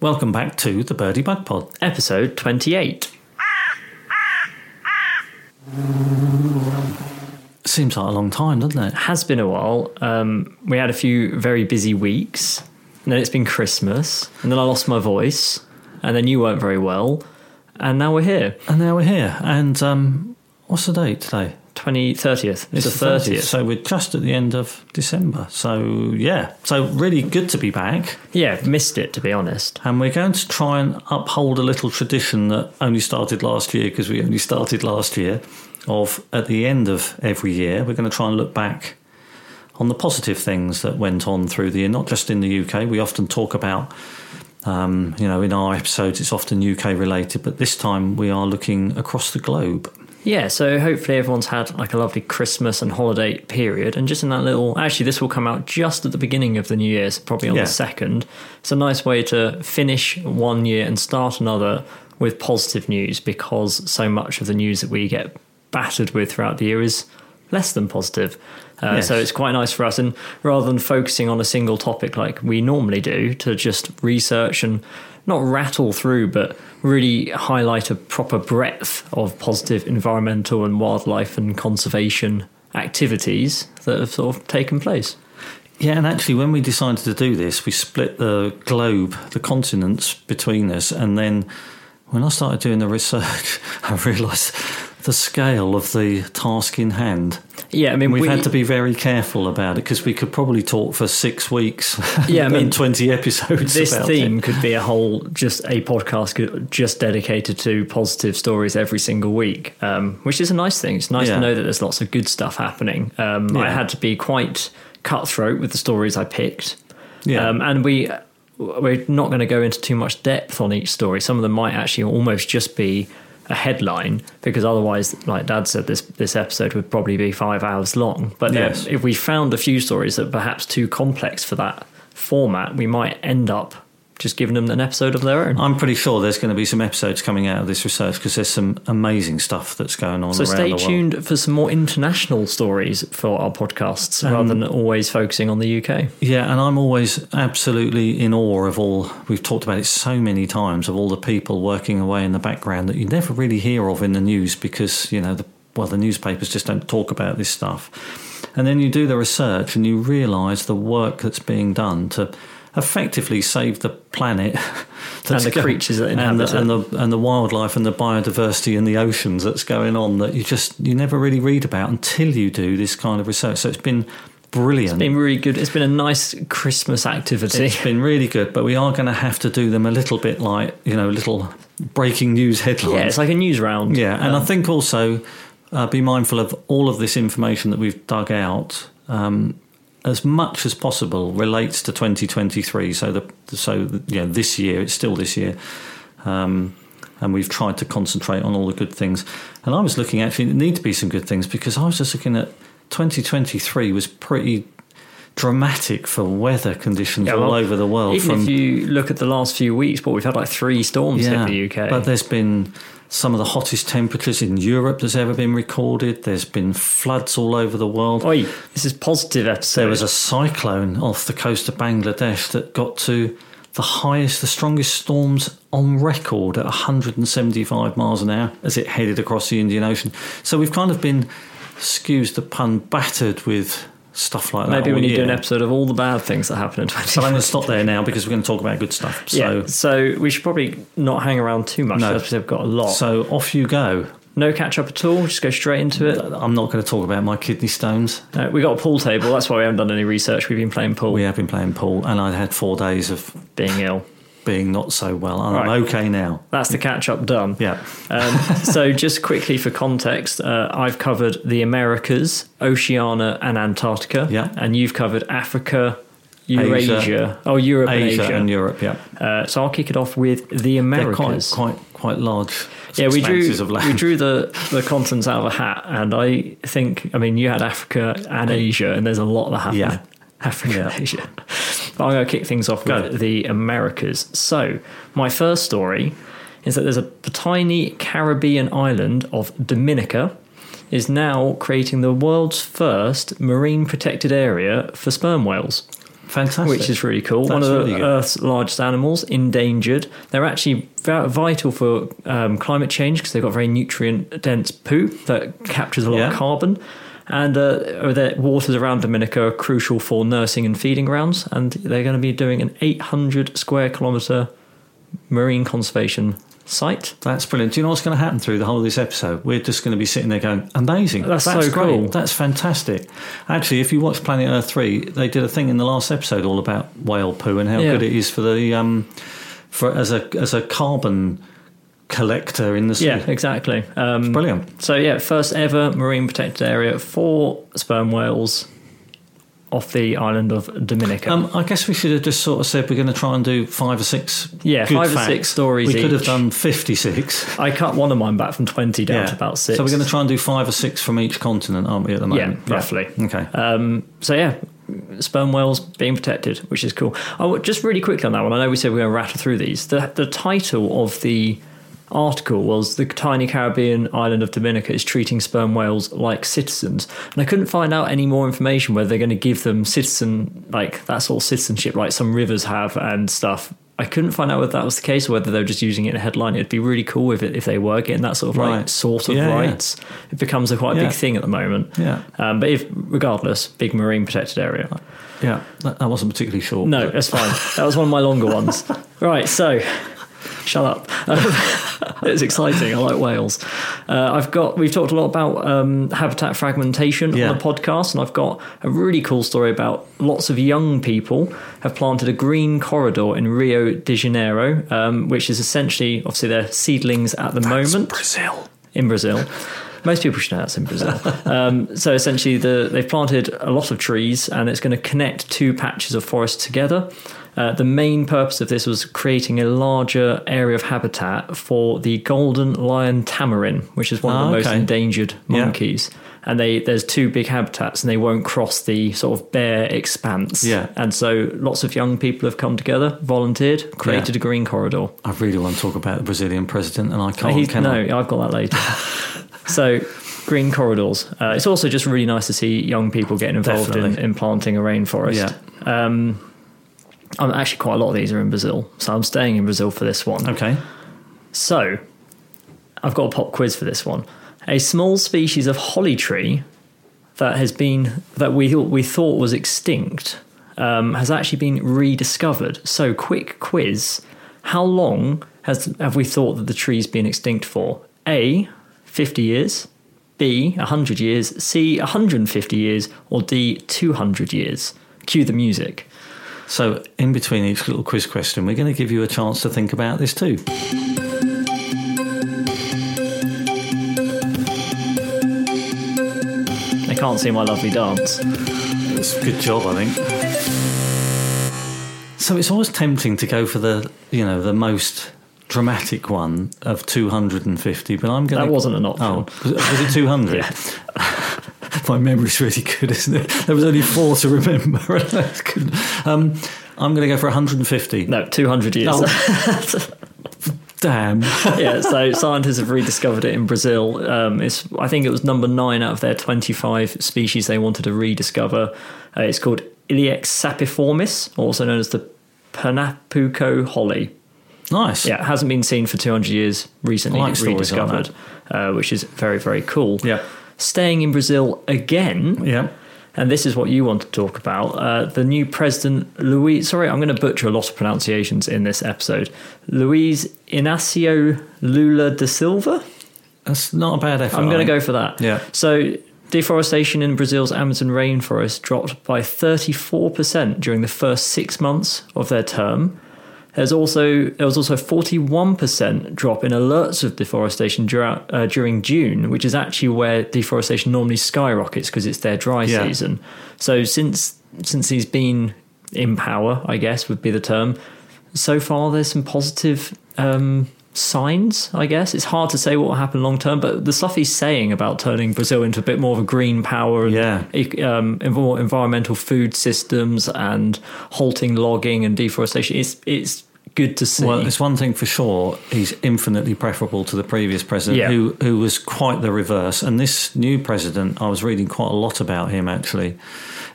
Welcome back to the Birdie Bug Pod. Episode 28. Seems like a long time, doesn't it? Has been a while. Um, we had a few very busy weeks, and then it's been Christmas, and then I lost my voice, and then you weren't very well, and now we're here. And now we're here. And um, what's the date today? 20, 30th. It's, the 30th. So we're just at the end of December. So yeah, so really good to be back. Yeah, missed it to be honest. And we're going to try and uphold a little tradition that only started last year because we only started last year. Of at the end of every year, we're going to try and look back on the positive things that went on through the year, not just in the UK. We often talk about, um, you know, in our episodes, it's often UK related, but this time we are looking across the globe. Yeah, so hopefully everyone's had like a lovely Christmas and holiday period, and just in that little. Actually, this will come out just at the beginning of the new year, so probably on Yeah. the second. It's a nice way to finish one year and start another with positive news because so much of the news that we get battered with throughout the year is less than positive. Uh, Yes. So it's quite nice for us, and rather than focusing on a single topic like we normally do, to just research and not rattle through, but really highlight a proper breadth of positive environmental and wildlife and conservation activities that have sort of taken place. Yeah, and actually, when we decided to do this, we split the globe, the continents between us, and then when I started doing the research, I realised the scale of the task in hand. Yeah, I mean, We've we, had to be very careful about it because we could probably talk for six weeks. Yeah, I mean, twenty episodes. this about theme it. could be a whole just a podcast just dedicated to positive stories every single week um, which is a nice thing it's nice Yeah. to know that there's lots of good stuff happening um, i had to be quite cutthroat with the stories i picked Yeah. um, and we we're not going to go into too much depth on each story some of them might actually almost just be a headline because otherwise like dad said this this episode would probably be five hours long but then Yes. if we found a few stories that are perhaps too complex for that format, we might end up just giving them an episode of their own. I'm pretty sure there's going to be some episodes coming out of this research because there's some amazing stuff that's going on So around stay the world. tuned for some more international stories for our podcasts rather um, than always focusing on the UK. Yeah, and I'm always absolutely in awe of all we've talked about it so many times of all the people working away in the background that you never really hear of in the news because you know the well the newspapers just don't talk about this stuff. And then you do the research and you realise the work that's being done to effectively save the planet that's the go- creatures that and the, and the and the wildlife and the biodiversity in the oceans that's going on that you just you never really read about until you do this kind of research. So it's been brilliant. It's been really good. It's been a nice Christmas activity. It's been really good, but we are going to have to do them a little bit like you know, little breaking news headlines. Yeah, it's like a news round. Yeah, and I Um, think also uh, be mindful of all of this information that we've dug out. Um, as much as possible relates to 2023. So the so the, you this year it's still this year. Um, and we've tried to concentrate on all the good things. And I was looking actually, it need to be some good things because I was just looking at 2023 was pretty dramatic for weather conditions Yeah, all over the world. even if you look at the last few weeks, but we've had like three storms hit the UK. but there's been some of the hottest temperatures in Europe that's ever been recorded. There's been floods all over the world. Oi, this is positive episode. There was a cyclone off the coast of Bangladesh that got to the highest, the strongest storms on record at 175 miles an hour as it headed across the Indian Ocean. So we've kind of been, excuse the pun, battered with stuff like that. Maybe we need to do an episode of all the bad things that happen in 2020. But I'm going to stop there now because we're going to talk about good stuff. So, yeah, so we should probably not hang around too much No. because we've got a lot. so off you go. no catch up at all. Just go straight into it. I'm not going to talk about my kidney stones. Uh, we got a pool table. That's why we haven't done any research. We've been playing pool, We have been playing pool, and I had four days of being ill. Being not so well. and I'm okay now. That's the catch up done. Yeah. Um, so, just quickly for context, uh, I've covered the Americas, Oceania, and Antarctica. Yeah. And you've covered Africa, Eurasia. Asia. Oh, Europe Asia, and Asia. and Europe, yeah. uh, so, I'll kick it off with the They're Americas. quite, quite, quite large yeah, we drew we drew the the continents out of a hat, and I think I mean you had Africa and Asia, and there's a lot that happened. Yeah. Africa Yeah. and Asia. But I'm going to kick things off Go. with the Americas. So my first story is that there's a tiny Caribbean island of Dominica is now creating the world's first marine protected area for sperm whales. Fantastic. which is really cool. One of the really. Earth's largest animals, endangered. They're actually vital for um, climate change because they've got very nutrient dense poo that captures a lot Yeah. of carbon. And uh, the waters around Dominica are crucial for nursing and feeding grounds. And they're going to be doing an 800 square kilometre marine conservation site. That's brilliant. Do you know what's going to happen through the whole of this episode? We're just going to be sitting there going, amazing. That's so great. cool. That's fantastic. Actually, if you watch Planet Earth 3, they did a thing in the last episode all about whale poo and how Yeah. good it is for the um, for as a as a carbon collector in the sea. Yeah, exactly. Um, Brilliant. So yeah, first ever marine protected area for sperm whales off the island of Dominica. Um, I guess we should have just sort of said we're going to try and do five or six. Yeah, five or facts. six stories We could have done fifty-six. I cut one of mine back from twenty down to about six. So we're going to try and do five or six from each continent, aren't we? At the moment, Yeah, roughly. Okay. Um, so yeah, sperm whales being protected, which is cool. Oh, just really quickly on that one. I know we said we are going to rattle through these. The the title of the article was the tiny Caribbean island of Dominica is treating sperm whales like citizens, and I couldn't find out any more information whether they're going to give them citizen like that sort of citizenship like some rivers have and stuff. I couldn't find out whether that was the case or whether they were just using it in a headline. It'd be really cool if it, if they were getting that sort of like sort of Yeah, yeah. rights. It becomes a quite Yeah. big thing at the moment. Yeah. Um, but if, regardless, big marine protected area. yeah, that, that wasn't particularly short. No, that's fine. That was one of my longer ones. Right, so shut up. it's exciting. I like whales. Uh, I've got. We've talked a lot about um, habitat fragmentation Yeah. on the podcast, and I've got a really cool story about lots of young people have planted a green corridor in Rio de Janeiro, um, which is essentially, obviously, they're seedlings at the moment Brazil. in Brazil. Most people should know that's in Brazil. Um, so essentially, the, they've planted a lot of trees, and it's going to connect two patches of forest together. Uh, the main purpose of this was creating a larger area of habitat for the golden lion tamarin, which is one of Ah, the most okay. endangered Yeah. monkeys. And they there's two big habitats, and they won't cross the sort of bare expanse. Yeah. And so lots of young people have come together, volunteered, created a green corridor. I really want to talk about the Brazilian president, and I can't. He's- can no, I? I've got that later. so, green corridors. Uh, it's also just really nice to see young people getting involved in, Definitely. in planting a rainforest. Um, I'm actually quite a lot of these are in Brazil, so I'm staying in Brazil for this one. Okay. So, I've got a pop quiz for this one. A small species of holly tree that has been that we we thought was extinct um, has actually been rediscovered. So, quick quiz: How long has have we thought that the tree's been extinct for? A, fifty years. B, hundred years. C, hundred and fifty years. Or D, two hundred years. Cue the music. So, in between each little quiz question, we're going to give you a chance to think about this too. They can't see my lovely dance. It's a good job, I think. So it's always tempting to go for the, you know, the most dramatic one of 250, but I'm going to. That wasn't an oh, option. Oh, was it, was it 200? Yeah. My memory's really good, isn't it? There was only four to remember. Um, I'm going to go for 150. No, two hundred years. Oh. Damn. yeah, so scientists have rediscovered it in Brazil. Um, it's, I think it was number nine out of their 25 species they wanted to rediscover. Uh, it's called Ilex sapiiformis, also known as the Pernambuco holly. Nice. Yeah, it hasn't been seen for 200 years, recently I like stories like rediscovered, uh, which is very, very cool. Yeah. Staying in Brazil again, Yeah. and this is what you want to talk about. Uh, the new president, Luis. Sorry, I'm going to butcher a lot of pronunciations in this episode. Luis Inacio Lula da Silva. That's not a bad effort. I'm going to go for that. Yeah. So, deforestation in Brazil's Amazon rainforest dropped by 34% during the first six months of their term. There's also there was also a 41% drop in alerts of deforestation during, uh, during June, which is actually where deforestation normally skyrockets because it's their dry Yeah. season. So since since he's been in power, I guess would be the term. So far, there's some positive um, signs. I guess it's hard to say what will happen long term, but the stuff he's saying about turning Brazil into a bit more of a green power, and Yeah. um, more environmental food systems, and halting logging and deforestation, it's it's good to see. Well, it's one thing for sure. He's infinitely preferable to the previous president, Yeah. who who was quite the reverse. And this new president, I was reading quite a lot about him actually.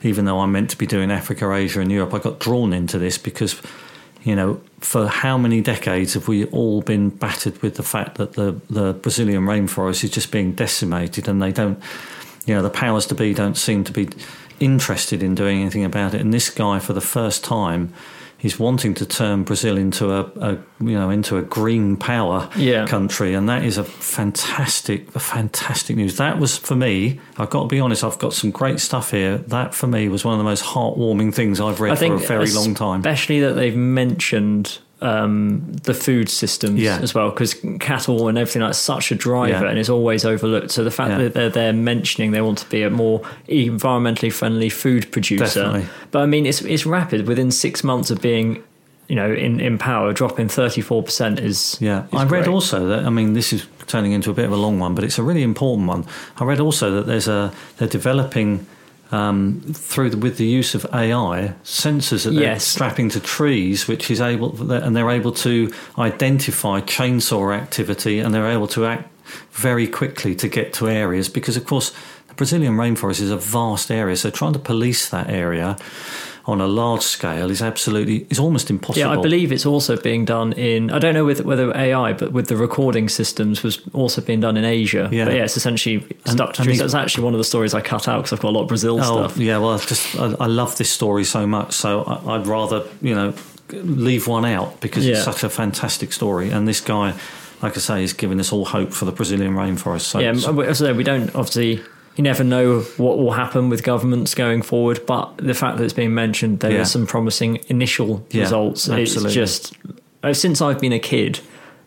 Even though I'm meant to be doing Africa, Asia, and Europe, I got drawn into this because, you know, for how many decades have we all been battered with the fact that the the Brazilian rainforest is just being decimated, and they don't, you know, the powers to be don't seem to be interested in doing anything about it. And this guy, for the first time, he's wanting to turn Brazil into a, a you know into a green power Yeah. country, and that is a fantastic, a fantastic news. That was for me. I've got to be honest. I've got some great stuff here. That for me was one of the most heartwarming things I've read for a very long time. Especially that they've mentioned um, the food systems Yeah. as well, because cattle and everything like such a driver, Yeah. and it's always overlooked. So the fact Yeah. that they're, they're mentioning they want to be a more environmentally friendly food producer, Definitely. but I mean it's it's rapid. Within six months of being, you know, in, in power, dropping thirty four percent is Yeah, is I read great. also that. I mean, this is turning into a bit of a long one, but it's a really important one. I read also that there's a they're developing um, through the, with the use of AI sensors that they're Yes. strapping to trees, which is able and they're able to identify chainsaw activity, and they're able to act very quickly to get to areas because, of course, the Brazilian rainforest is a vast area, so trying to police that area on a large scale is absolutely is almost impossible. Yeah, I believe it's also being done in. I don't know with, whether AI, but with the recording systems was also being done in Asia. Yeah. But yeah, it's essentially stuck to trees. That's actually one of the stories I cut out because I've got a lot of Brazil Oh stuff. yeah, well, it's just I, I love this story so much, so I, I'd rather you know leave one out because Yeah. it's such a fantastic story, and this guy, like I say, is giving us all hope for the Brazilian rainforest. So Yeah, so. and as I say, we don't obviously. You never know what will happen with governments going forward, but the fact that it's being mentioned, there Yeah. are some promising initial Yeah, results. absolutely. It's just uh, since I've been a kid,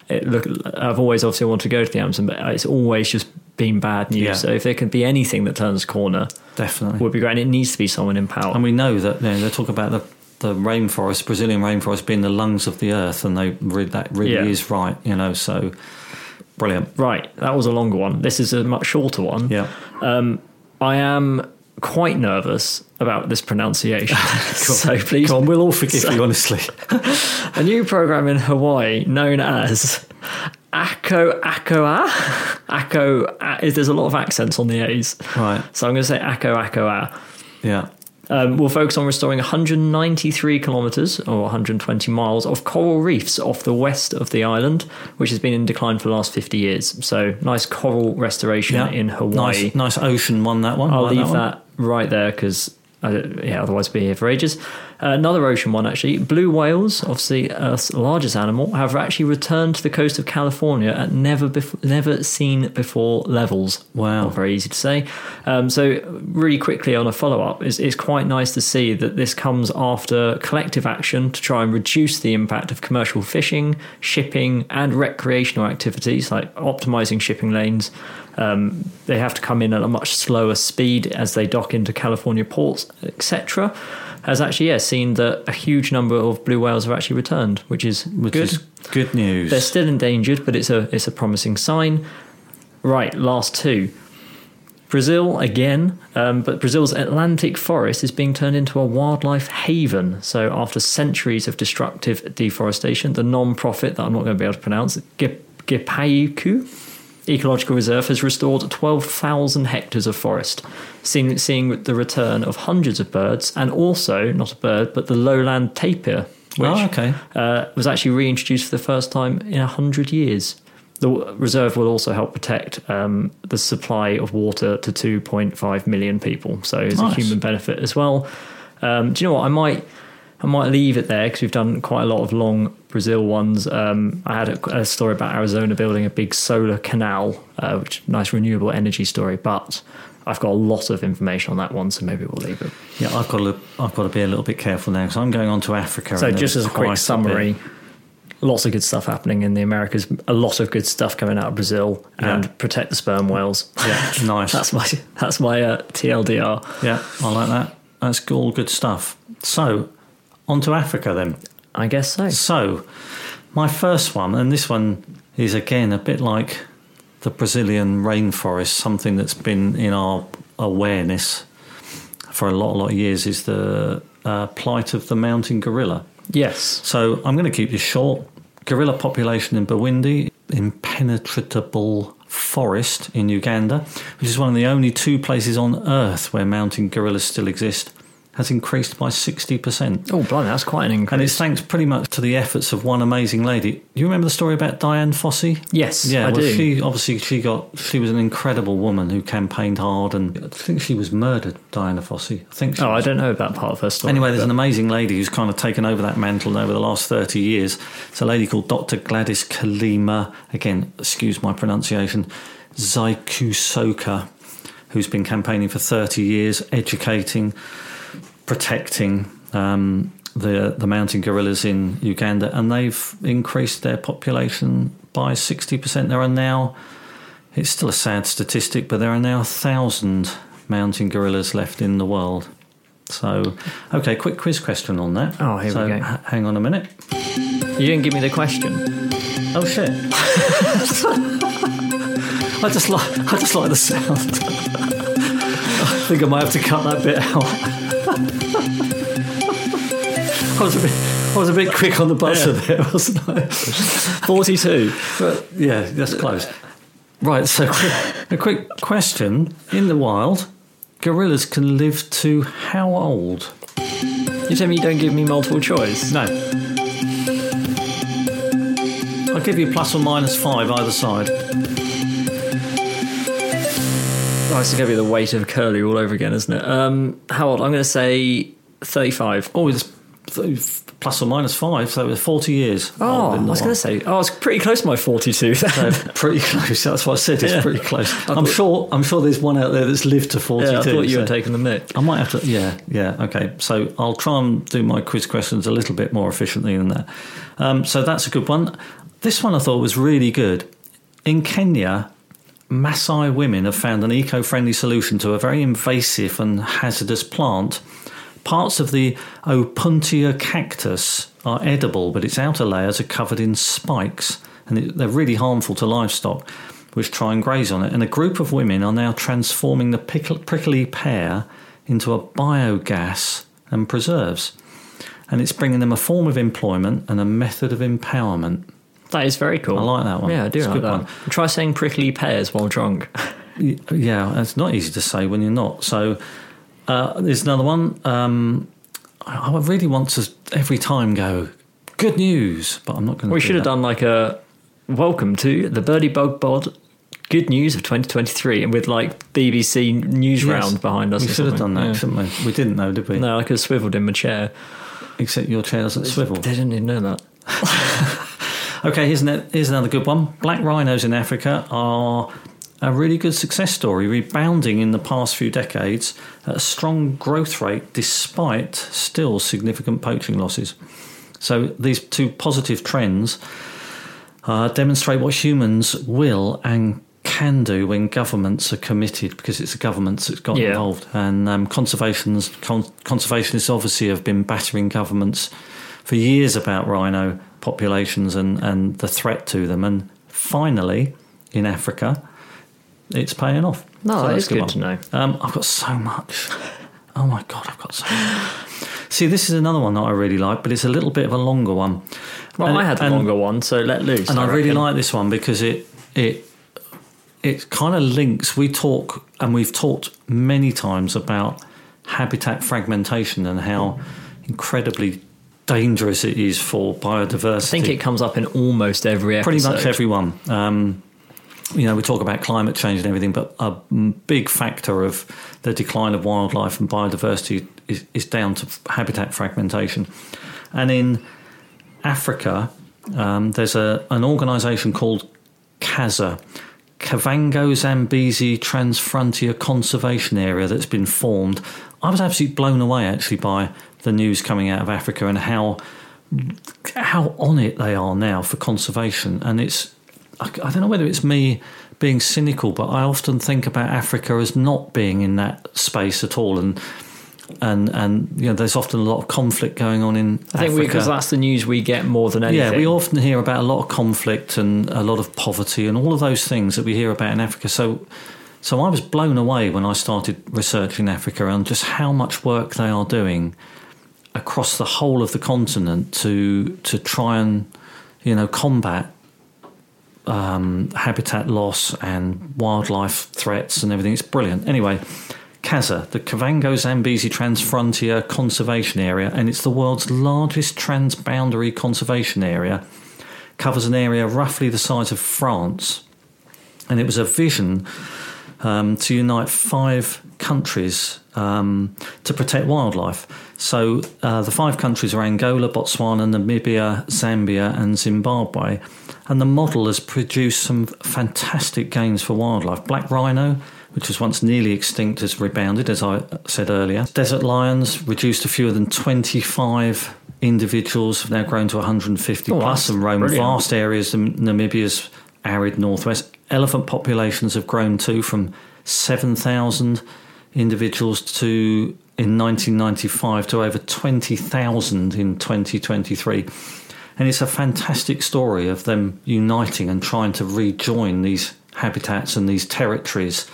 it, look, I've always obviously wanted to go to the Amazon, but it's always just been bad news. Yeah. So if there can be anything that turns a corner, definitely. would be great. And it needs to be someone in power. and we know that you know, they talk about the the rainforest, Brazilian rainforest, being the lungs of the earth, and they that really Yeah. is right. You know, so brilliant. Right, that was a longer one. This is a much shorter one. Yeah, um, I am quite nervous about this pronunciation. so please, come on, we'll all forgive you. Honestly, a new program in Hawaii known as Ako Akoa. Ako. Uh, a- There's a lot of accents on the A's, right? so I'm going to say Ako Akoa. Yeah, Um, we'll focus on restoring 193 kilometres or 120 miles of coral reefs off the west of the island, which has been in decline for the last 50 years. So nice coral restoration yeah. in Hawaii. Nice, nice ocean one. That one. I'll Like leave one. that, right there because. Yeah, otherwise we'll be here for ages. Uh, another ocean one, actually. Blue whales, obviously Earth's largest animal, have actually returned to the coast of California at never never seen before levels. Wow. Not very easy to say. Um, so, really quickly on a follow up, it's, it's quite nice to see that this comes after collective action to try and reduce the impact of commercial fishing, shipping, and recreational activities like optimizing shipping lanes. Um, they have to come in at a much slower speed as they dock into California ports, etc. Has actually yeah seen that a huge number of blue whales have actually returned, which is which good. is good news. They're still endangered, but it's a it's a promising sign. Right, last two. Brazil again, um, but Brazil's Atlantic forest is being turned into a wildlife haven. So, after centuries of destructive deforestation, the non-profit that I'm not going to be able to pronounce, Ge- Ecological Reserve has restored 12,000 hectares of forest, seeing, seeing the return of hundreds of birds and also, not a bird, but the lowland tapir, which oh, okay. uh, was actually reintroduced for the first time in 100 years. The reserve will also help protect um, the supply of water to 2.5 million people, so it's Nice. a human benefit as well. Um, do you know what? I might, I might leave it there because we've done quite a lot of long Brazil ones. Um, I had a, a story about Arizona building a big solar canal, uh, which nice renewable energy story, but. I've got a lot of information on that one, so maybe we'll leave it. Yeah, I've got to. I've got to be a little bit careful now because I'm going on to Africa. So, just as a quick summary, bit. lots of good stuff happening in the Americas. A lot of good stuff coming out of Brazil, and protect the sperm whales. Yeah, nice. That's my that's my uh, TLDR. yeah, I like that. That's all good stuff. So, on to Africa then. I guess so. So, my first one, and this one is again a bit like the Brazilian rainforest, something that's been in our awareness for a lot, a lot of years, is the uh, plight of the mountain gorilla. Yes. So I'm going to keep this short. Gorilla population in Bwindi, impenetrable forest in Uganda, which is one of the only two places on Earth where mountain gorillas still exist, has increased by 60%. Oh, blimey, that's quite an increase. And it's thanks pretty much to the efforts of one amazing lady. Do you remember the story about Dian Fossey? yes, Yeah, I well, do. she obviously she got she was an incredible woman who campaigned hard, and I think she was murdered. Diana Fossey, I think. Oh, I don't know about part of her story. Anyway, there's but- an amazing lady who's kind of taken over that mantle over the last 30 years. It's a lady called Dr. Gladys Kalema, again, excuse my pronunciation, Zikusoka, who's been campaigning for 30 years, educating, protecting um, the, the mountain gorillas in Uganda, and they've increased their population by 60%. There are now, it's still a sad statistic, but there are now a thousand mountain gorillas left in the world. So, okay, quick quiz question on that. Oh, here we go. h- hang on a minute. You didn't give me the question. Oh shit! I just like I just like the sound. I think I might have to cut that bit out. I was a bit I was a bit quick on the buzzer there, wasn't I? 42. But yeah, that's close. Right, so a quick question: In the wild, gorillas can live to how old? You tell me you don't give me multiple choice. No. I'll give you plus or minus five either side. Oh, it's going to be the weight of curly all over again, isn't it? Um, how old? I'm going to say 35. Oh, it's plus or minus five, so it's 40 years. Oh, I was going to say, oh, I was pretty close to my 42. So pretty close. That's what I said. It's Yeah. pretty close. I I'm thought- sure. I'm sure there's one out there that's lived to 42. yeah, I thought you so were taking the mic. I might have to. Yeah, yeah. Okay. So I'll try and do my quiz questions a little bit more efficiently than that. Um, so that's a good one. This one I thought was really good. In Kenya, Maasai women have found an eco-friendly solution to a very invasive and hazardous plant. Parts of the Opuntia cactus are edible, but its outer layers are covered in spikes, and they're really harmful to livestock, which try and graze on it. And a group of women are now transforming the prickly pear into a biogas and preserves. And it's bringing them a form of employment and a method of empowerment. That is very cool. I like that one. Yeah, I do It's a like good that. one. Try saying prickly pears while drunk. Yeah, it's not easy to say when you're not. So uh, there's another one. Um, I I really want to every time go good news, but I'm not going to. we should have done like a welcome to the Birdie Bug Pod good news of 2023 and with like BBC news Yes. round behind us. We should have done that, Yeah. shouldn't we? We didn't know, did we? No, I could have swiveled in my chair. Except your chair doesn't swivel. They didn't even know that. Okay, here's, an, here's another good one. Black rhinos in Africa are a really good success story, rebounding in the past few decades at a strong growth rate despite still significant poaching losses. So these two positive trends uh, demonstrate what humans will and can do when governments are committed, because it's the governments that's got Yeah. involved. And um, conservations, con- conservationists obviously have been battering governments for years about rhino populations and, and the threat to them. And finally, in Africa, it's paying off. No, that that's is a good to know. Um, I've got so much. Oh my god, I've got so much. See, this is another one that I really like, but it's a little bit of a longer one. Well, And- I had a and- longer one, so let loose. and I, really like this one because it it it kind of links. We talk and we've talked many times about habitat fragmentation and how incredibly dangerous it is for biodiversity. I think it comes up in almost every episode. pretty much everyone. Um, you know, we talk about climate change and everything, but a big factor of the decline of wildlife and biodiversity is, is down to habitat fragmentation. And in Africa, um, there's a, an organisation called KAZA, Kavango Zambezi Transfrontier Conservation Area, that's been formed. I was absolutely blown away actually by the news coming out of Africa and how how on it they are now for conservation. And it's I, I don't know whether it's me being cynical, but I often think about Africa as not being in that space at all, and and and you know, there's often a lot of conflict going on in I think because that's the news we get more than anything. Yeah, we often hear about a lot of conflict and a lot of poverty and all of those things that we hear about in Africa. So, so I was blown away when I started researching Africa and just how much work they are doing across the whole of the continent to to try and you know combat um, habitat loss and wildlife threats and everything. It's brilliant. Anyway, KAZA, the Kavango Zambezi Transfrontier Conservation Area, and it's the world's largest transboundary conservation area. Covers an area roughly the size of France, and it was a vision um, to unite five countries um, to protect wildlife. So uh, the five countries are Angola, Botswana, Namibia, Zambia, and Zimbabwe. And the model has produced some fantastic gains for wildlife. Black rhino, which was once nearly extinct, has rebounded, as I said earlier. Desert lions reduced to fewer than 25 individuals, have now grown to 150 Oh, plus, and roam brilliant. vast areas of Namibia's arid northwest. Elephant populations have grown too from 7,000 individuals to in 1995 to over 20,000 in 2023. And it's a fantastic story of them uniting and trying to rejoin these habitats and these territories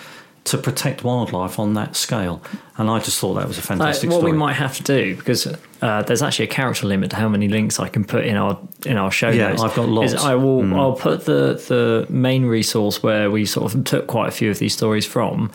to protect wildlife on that scale. And I just thought that was a Like, fantastic what story. we might have to do because uh, there's actually a character limit to how many links I can put in our in our show Yeah, notes. I've got lots. Is I will Mm. I'll put the the main resource where we sort of took quite a few of these stories from,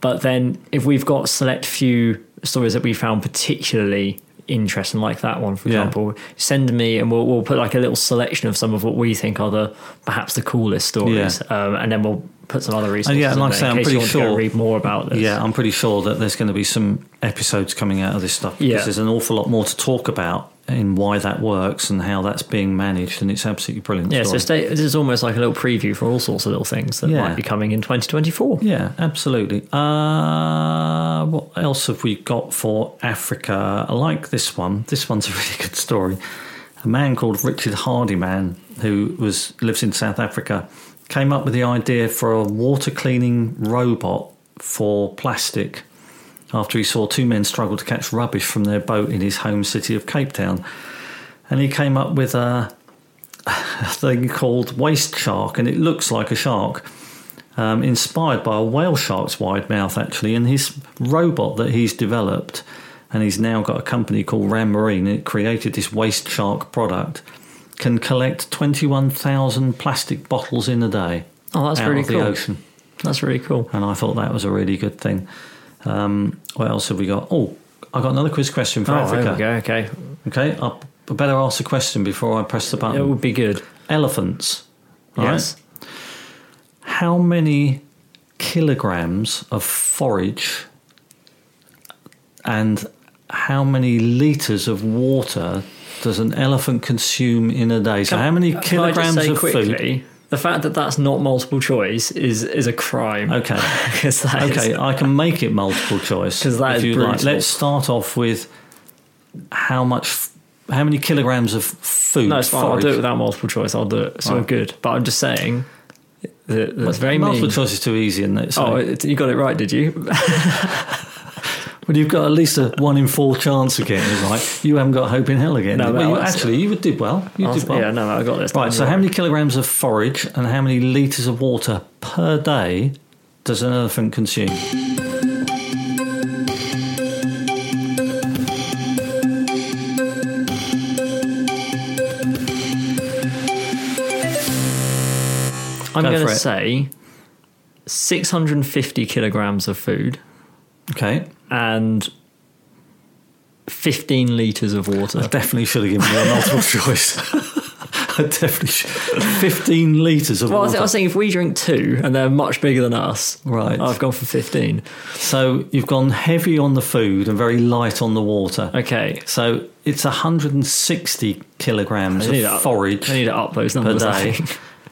but then if we've got select few stories that we found particularly interesting, like that one for Yeah. example, send me and we'll we'll put like a little selection of some of what we think are the perhaps the coolest stories, um, and then we'll put some other resources. yeah, and like I say, I'm pretty you want to sure- read more about this. Yeah, I'm pretty sure that there's going to be some episodes coming out of this stuff because Yeah. there's an awful lot more to talk about in why that works and how that's being managed, and it's absolutely brilliant. Yeah, so stay, this is almost like a little preview for all sorts of little things that Yeah. might be coming in 2024. Yeah, absolutely. Uh, what else have we got for Africa? I like this one. This one's a really good story. A man called Richard Hardiman, who was lives in South Africa, came up with the idea for a water cleaning robot for plastic after he saw two men struggle to catch rubbish from their boat in his home city of Cape Town. And he came up with a, a thing called Waste Shark, and it looks like a shark um, inspired by a whale shark's wide mouth, actually. And his robot that he's developed, and he's now got a company called RanMarine, it created this waste shark product, can collect 21,000 plastic bottles in a day Oh, that's out really of the cool. ocean. That's really cool. And I thought that was a really good thing. Um, what else have we got? Oh, I got another quiz question for Oh, Africa. there we go. Okay, Okay, I I better ask a question before I press the button. it would be good. Elephants. right? Yes. how many kilograms of forage and how many litres of water does an elephant consume in a day? So, how many Can I just kilograms of food? The fact that that's not multiple choice is is a crime. Okay. that is- Okay, I can make it multiple choice 'Cause that if is you like. brutal. Let's start off with how much, how many kilograms of food? no, it's fine. I'll do it without multiple choice. I'll do it. It's all Right. good. But I'm just saying that that's very multiple mean. choice is too easy, isn't it? So, Oh, you got it right, did you? well, you've got at least a one in four chance of getting it right. You haven't got hope in hell again. No, well, you, actually, you did well. You did well. Yeah, no, I got this. Right, so how many kilograms of forage and how many litres of water per day does an elephant consume? I'm Go going to say 650 kilograms of food Okay, and 15 litres of water. I definitely should have given you a multiple choice. I definitely should. 15 litres of water. Well, I was, water. I was saying if we drink two and they're much bigger than us, Right. I've gone for 15. So you've gone heavy on the food and very light on the water. Okay. So it's 160 kilograms I need, of to, forage I need to up those per numbers. I day.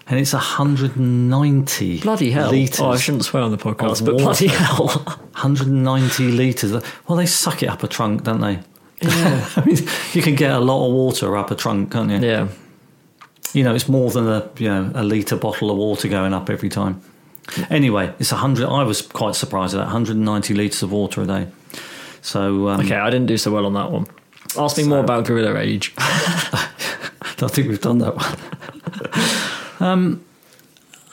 Think. And it's 190 Bloody hell. litres. Oh, I shouldn't swear on the podcast, of but bloody hell. 190 litres. Well, they suck it up a trunk, don't they? Yeah, I mean, you can get a lot of water up a trunk, can't you? yeah. You know, it's more than a you know a litre bottle of water going up every time. Anyway, it's 100. I was quite surprised at that. 190 litres of water a day. So um, Okay, I didn't do so well on that one. Ask me more about Gorilla Age. I don't think we've done that one. Um,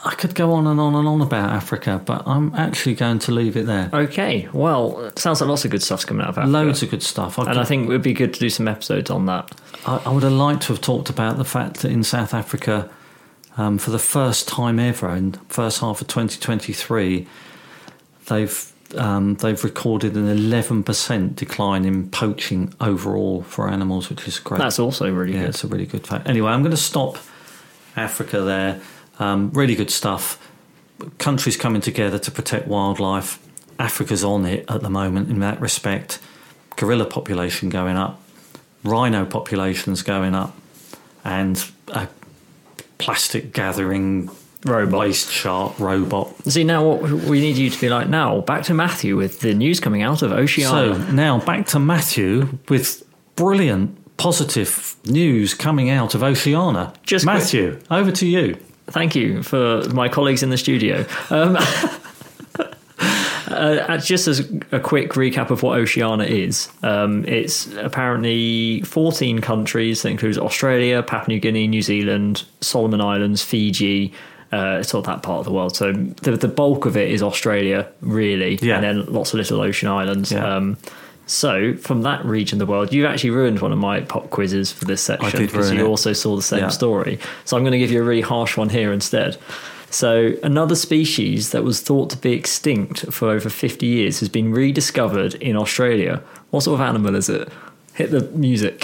I could go on and on and on about Africa, but I'm actually going to leave it there. Okay, well, it sounds like lots of good stuff's coming out of Africa. Loads of good stuff. and I think it would be good to do some episodes on that. I, I would have liked to have talked about the fact that in South Africa, um, for the first time ever, in the first half of 2023, they've um, they've recorded an 11% decline in poaching overall for animals, which is great. That's also really yeah, good. it's a really good fact. Anyway, I'm going to stop Africa there. Um, really good stuff. Countries coming together to protect wildlife. Africa's on it at the moment in that respect. Gorilla population going up, rhino populations going up, and a plastic gathering Robot. waste shark robot. See, now what we need you to be like now, back to Matthew with the news coming out of Oceania. So now back to Matthew with brilliant positive news coming out of Oceania. Just quick- Matthew, over to you. Thank you for my colleagues in the studio. Um, uh, just as a quick recap of what Oceania is, um, it's apparently 14 countries that includes Australia, Papua New Guinea, New Zealand, Solomon Islands, Fiji. Uh, sort of that part of the world. So the the bulk of it is Australia, really, Yeah. and then lots of little ocean islands. Yeah. Um, so from that region of the world, you've actually ruined one of my pop quizzes for this section because you it. also saw the same Yeah. story. So I'm going to give you a really harsh one here instead. So another species that was thought to be extinct for over 50 years has been rediscovered in Australia. What sort of animal is it? Hit the music.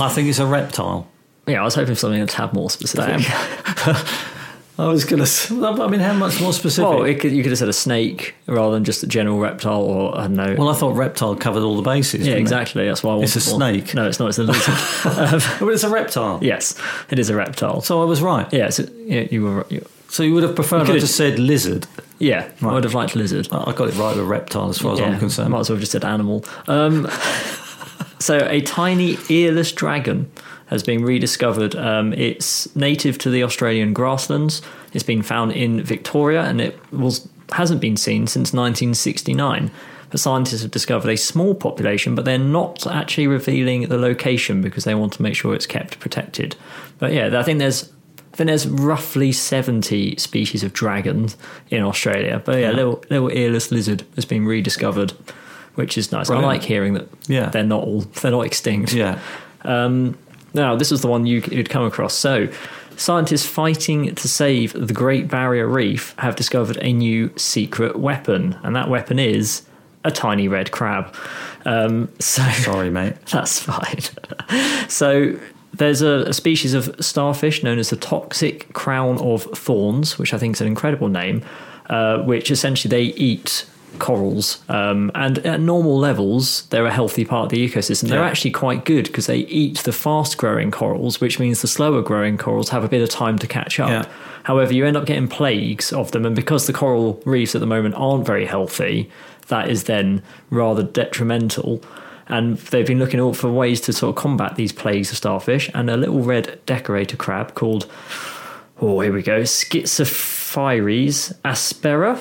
I think it's a reptile. Yeah, I was hoping for something a tad more specific. I was going to. I mean, how much more specific? Well, it could, you could have said a snake rather than just a general reptile, or I don't know. Well, I thought reptile covered all the bases. yeah, didn't it? exactly. That's why I wanted. It's a more. snake. No, it's not. It's a lizard. But it's a reptile. yes, it is a reptile. So I was right. Yeah, so, yeah, you were. You, So you would have preferred I just said lizard. yeah, I would have liked lizard. I got it right with reptile as far as yeah, I'm concerned. might as well have just said animal. Um, so a tiny earless dragon has been rediscovered. Um, it's native to the Australian grasslands. It's been found in Victoria, and it was hasn't been seen since 1969. But scientists have discovered a small population, but they're not actually revealing the location because they want to make sure it's kept protected. But yeah, I think there's. I think there's roughly 70 species of dragons in Australia. But yeah, Yeah. little little earless lizard has been rediscovered, which is nice. Brilliant. I like hearing that Yeah. they're not all they're not extinct. Yeah. Um, now, this is the one you, you'd come across. So, scientists fighting to save the Great Barrier Reef have discovered a new secret weapon, and that weapon is a tiny red crab. Um, so, Sorry, mate. that's fine. so there's a, a species of starfish known as the toxic crown of thorns, which I think is an incredible name, uh, which essentially they eat corals. Um, and at normal levels, they're a healthy part of the ecosystem. They're Yeah. actually quite good because they eat the fast growing corals, which means the slower growing corals have a bit of time to catch up. Yeah. However, you end up getting plagues of them, and because the coral reefs at the moment aren't very healthy, that is then rather detrimental. And they've been looking out for ways to sort of combat these plagues of starfish. And a little red decorator crab called, oh, here we go, Schizophrys aspera,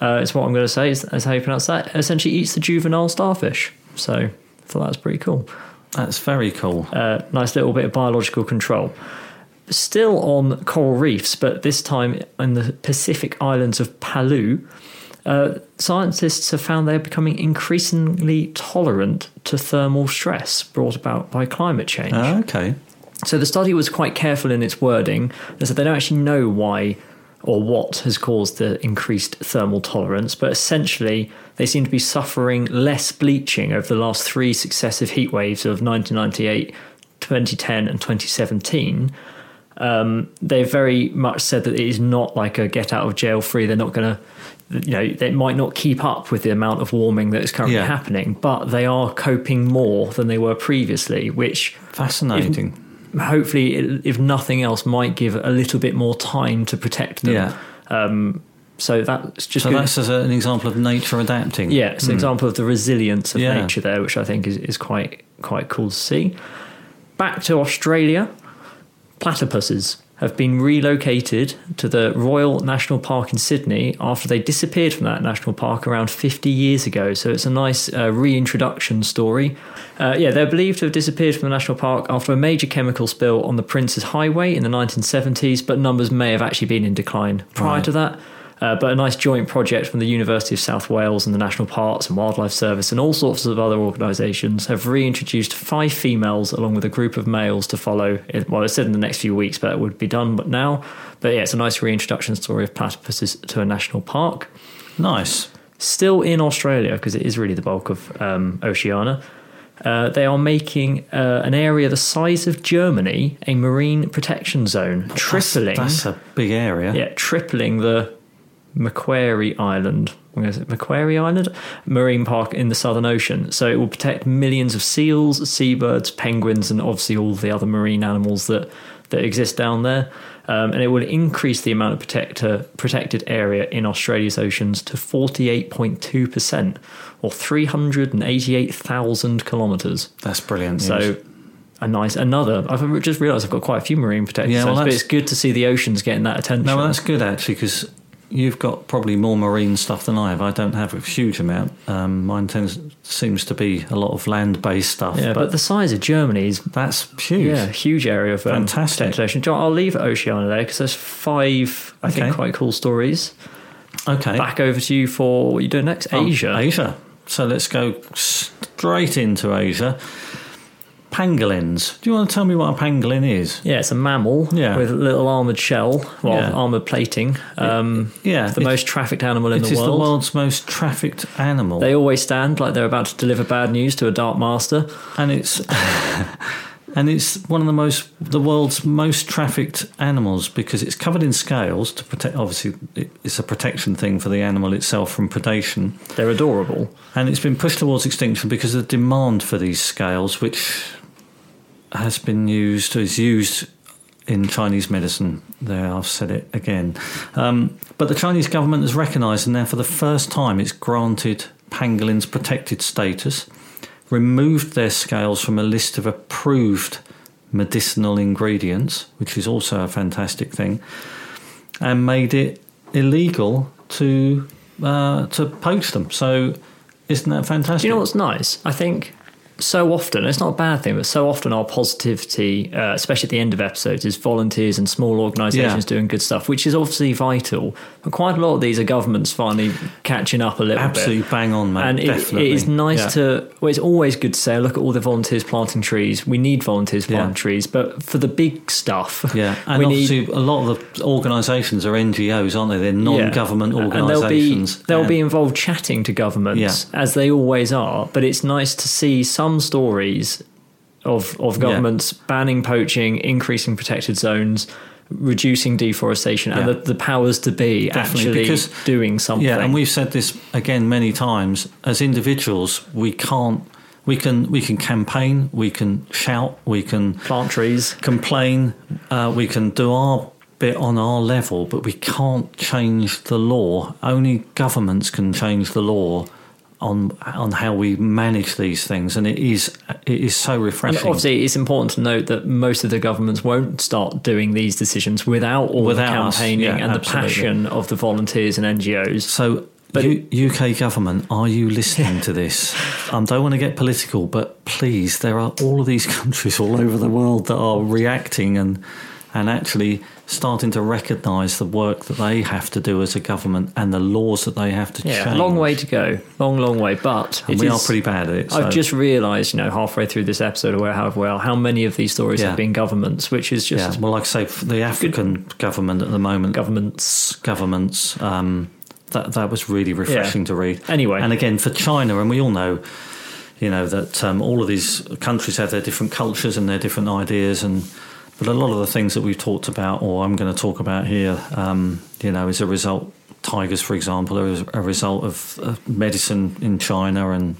uh, is what I'm going to say, is, is how you pronounce that, essentially eats the juvenile starfish. So I thought that was pretty cool That's very cool. uh, nice little bit of biological control. Still on coral reefs, but this time in the Pacific islands of Palau, uh, scientists have found they're becoming increasingly tolerant to thermal stress brought about by climate change. Ah, okay. So the study was quite careful in its wording. They said they don't actually know why or what has caused the increased thermal tolerance, but essentially they seem to be suffering less bleaching over the last three successive heat waves of 1998, 2010, and 2017. Um, they very much said that it is not like a get out of jail free. They're not going to, you know, they might not keep up with the amount of warming that is currently Yeah. happening, but they are coping more than they were previously, which Fascinating. Hopefully, if nothing else, might give a little bit more time to protect them. Yeah. Um, so that's just So good. that's a- an example of nature adapting. yeah, it's an example of the resilience of Yeah. nature there, which I think is, is quite quite cool to see. Back to Australia, platypuses. Have been relocated to the Royal National Park in Sydney after they disappeared from that national park around 50 years ago. So it's a nice uh, reintroduction story. Uh, yeah, they're believed to have disappeared from the national park after a major chemical spill on the Prince's Highway in the 1970s, but numbers may have actually been in decline prior Right. to that. Uh, but a nice joint project from the University of South Wales and the National Parks and Wildlife Service and all sorts of other organisations have reintroduced five females along with a group of males to follow. It- Well, it said in the next few weeks, but it would be done but now. But yeah, it's a nice reintroduction story of platypuses to a national park. Nice. Still in Australia, because it is really the bulk of um, Oceania. Uh, they are making uh, an area the size of Germany a marine protection zone, tripling That's, that's a big area. yeah, tripling the Macquarie Island. Is it? Macquarie Island Marine Park in the Southern Ocean. So it will protect millions of seals, seabirds, penguins, and obviously all the other marine animals that that exist down there. Um, and it will increase the amount of protector, protected area in Australia's oceans to 48.2%, or 388,000 kilometres. That's brilliant. news. So a nice another. I've just realised I've got quite a few marine protected Yeah, well, zones, but it's good to see the oceans getting that attention. No, well, that's good actually because you've got probably more marine stuff than I have. I don't have a huge amount. Um, mine tends seems to be a lot of land-based stuff. yeah, but, the size of Germany is that's huge. yeah, huge area of um, Fantastic. ocean. John, I'll leave Oceania there because there's five, I think, quite cool stories. Okay. Back over to you for what you doing next? Oh, Asia. Asia. So let's go straight into Asia. Pangolins. Do you want to tell me what a pangolin is? Yeah, it's a mammal Yeah. with a little armored shell, well, Yeah. armored plating. Um, Yeah, the most trafficked animal in the world. It is the world's most trafficked animal, They always stand like they're about to deliver bad news to a dark master. and it's and it's one of the most the world's most trafficked animals because it's covered in scales to protect. Obviously, it's a protection thing for the animal itself from predation. They're adorable. And it's been pushed towards extinction because of the demand for these scales, which has been used, is used in Chinese medicine. There, I've said it again. Um, but the Chinese government has recognised, and now for the first time, it's granted pangolins protected status, removed their scales from a list of approved medicinal ingredients, which is also a fantastic thing, and made it illegal to uh, to poach them. So, isn't that fantastic? Do you know what's nice? I think so often, it's not a bad thing, but so often our positivity, uh, especially at the end of episodes, is volunteers and small organisations Yeah. doing good stuff, which is obviously vital. But quite a lot of these are governments finally catching up a little bit. Absolutely bang on, man. And it, it is nice Yeah. to. Well, it's always good to say, look at all the volunteers planting trees. We need volunteers planting Yeah. trees, but for the big stuff, Yeah, and we obviously need. a lot of the organisations are NGOs, aren't they? They're non-government Yeah. And they'll be organisations. they'll be involved chatting to governments Yeah. as they always are. But it's nice to see some stories of of governments banning poaching, increasing protected zones, reducing deforestation, and the, the powers to be Definitely, actually because- doing something. Yeah, and we've said this again many times. As individuals, we can't. We can we can campaign, we can shout, we can plant trees. complain, uh, we can do our bit on our level, but we can't change the law. Only governments can change the law on on how we manage these things, and it is it is so And refreshing. obviously, it's important to note that most of the governments won't start doing these decisions without all Without the campaigning yeah, and the passion of the volunteers and NGOs. So, But- U- UK government, are you listening to this? I um, don't want to get political, but please, there are all of these countries all over the world that are reacting and and actually starting to recognise the work that they have to do as a government and the laws that they have to Yeah, change. long way to go, long, long way. But we are pretty bad at it. so- I've just realised, you know, halfway through this episode, or however well, how many of these stories Yeah. have been governments, which is just yeah. Well, like I say, the African government at the moment, governments. governments. Um, that that was really refreshing to read. Anyway. and again for China, and we all know, you know, that um, all of these countries have their different cultures and their different ideas, and but a lot of the things that we've talked about, or I'm going to talk about here, um, you know, is a result. Tigers, for example, are a result of uh, medicine in China and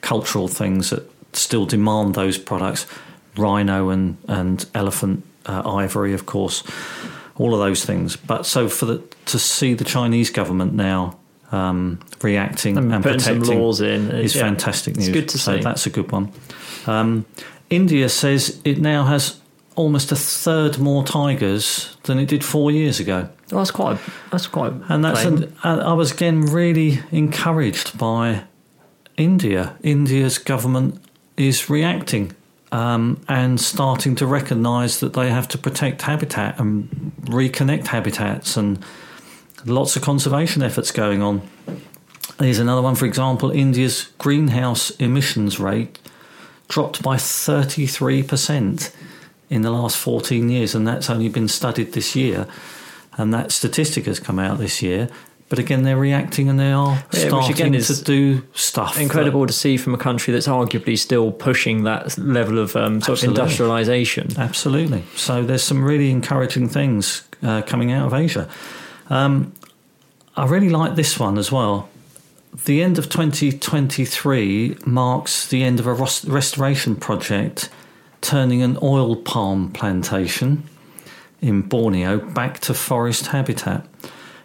cultural things that still demand those products. Rhino and and elephant uh, ivory, of course all of those things. But so for the to see the Chinese government now um, reacting And and, putting some protecting laws in is yeah. fantastic It's news. good to so see. that's a good one. Um, India says it now has almost a third more tigers than it did four years ago. Oh, that's quite. That's quite. And that's an, uh, I was again really encouraged by India. India's government is reacting um, and starting to recognise that they have to protect habitat and reconnect habitats, and lots of conservation efforts going on. Here's another one, for example India's greenhouse emissions rate dropped by 33% in the last 14 years, and that's only been studied this year. And that statistic has come out this year. But again, they're reacting and they are Yeah, starting again is to do stuff. that- incredible to see from a country that's arguably still pushing that level of um, sort Absolutely. of industrialization. Absolutely. So there's some really encouraging things uh, coming out of Asia. Um, I really like this one as well. The end of 2023 marks the end of a restoration project turning an oil palm plantation in Borneo back to forest habitat.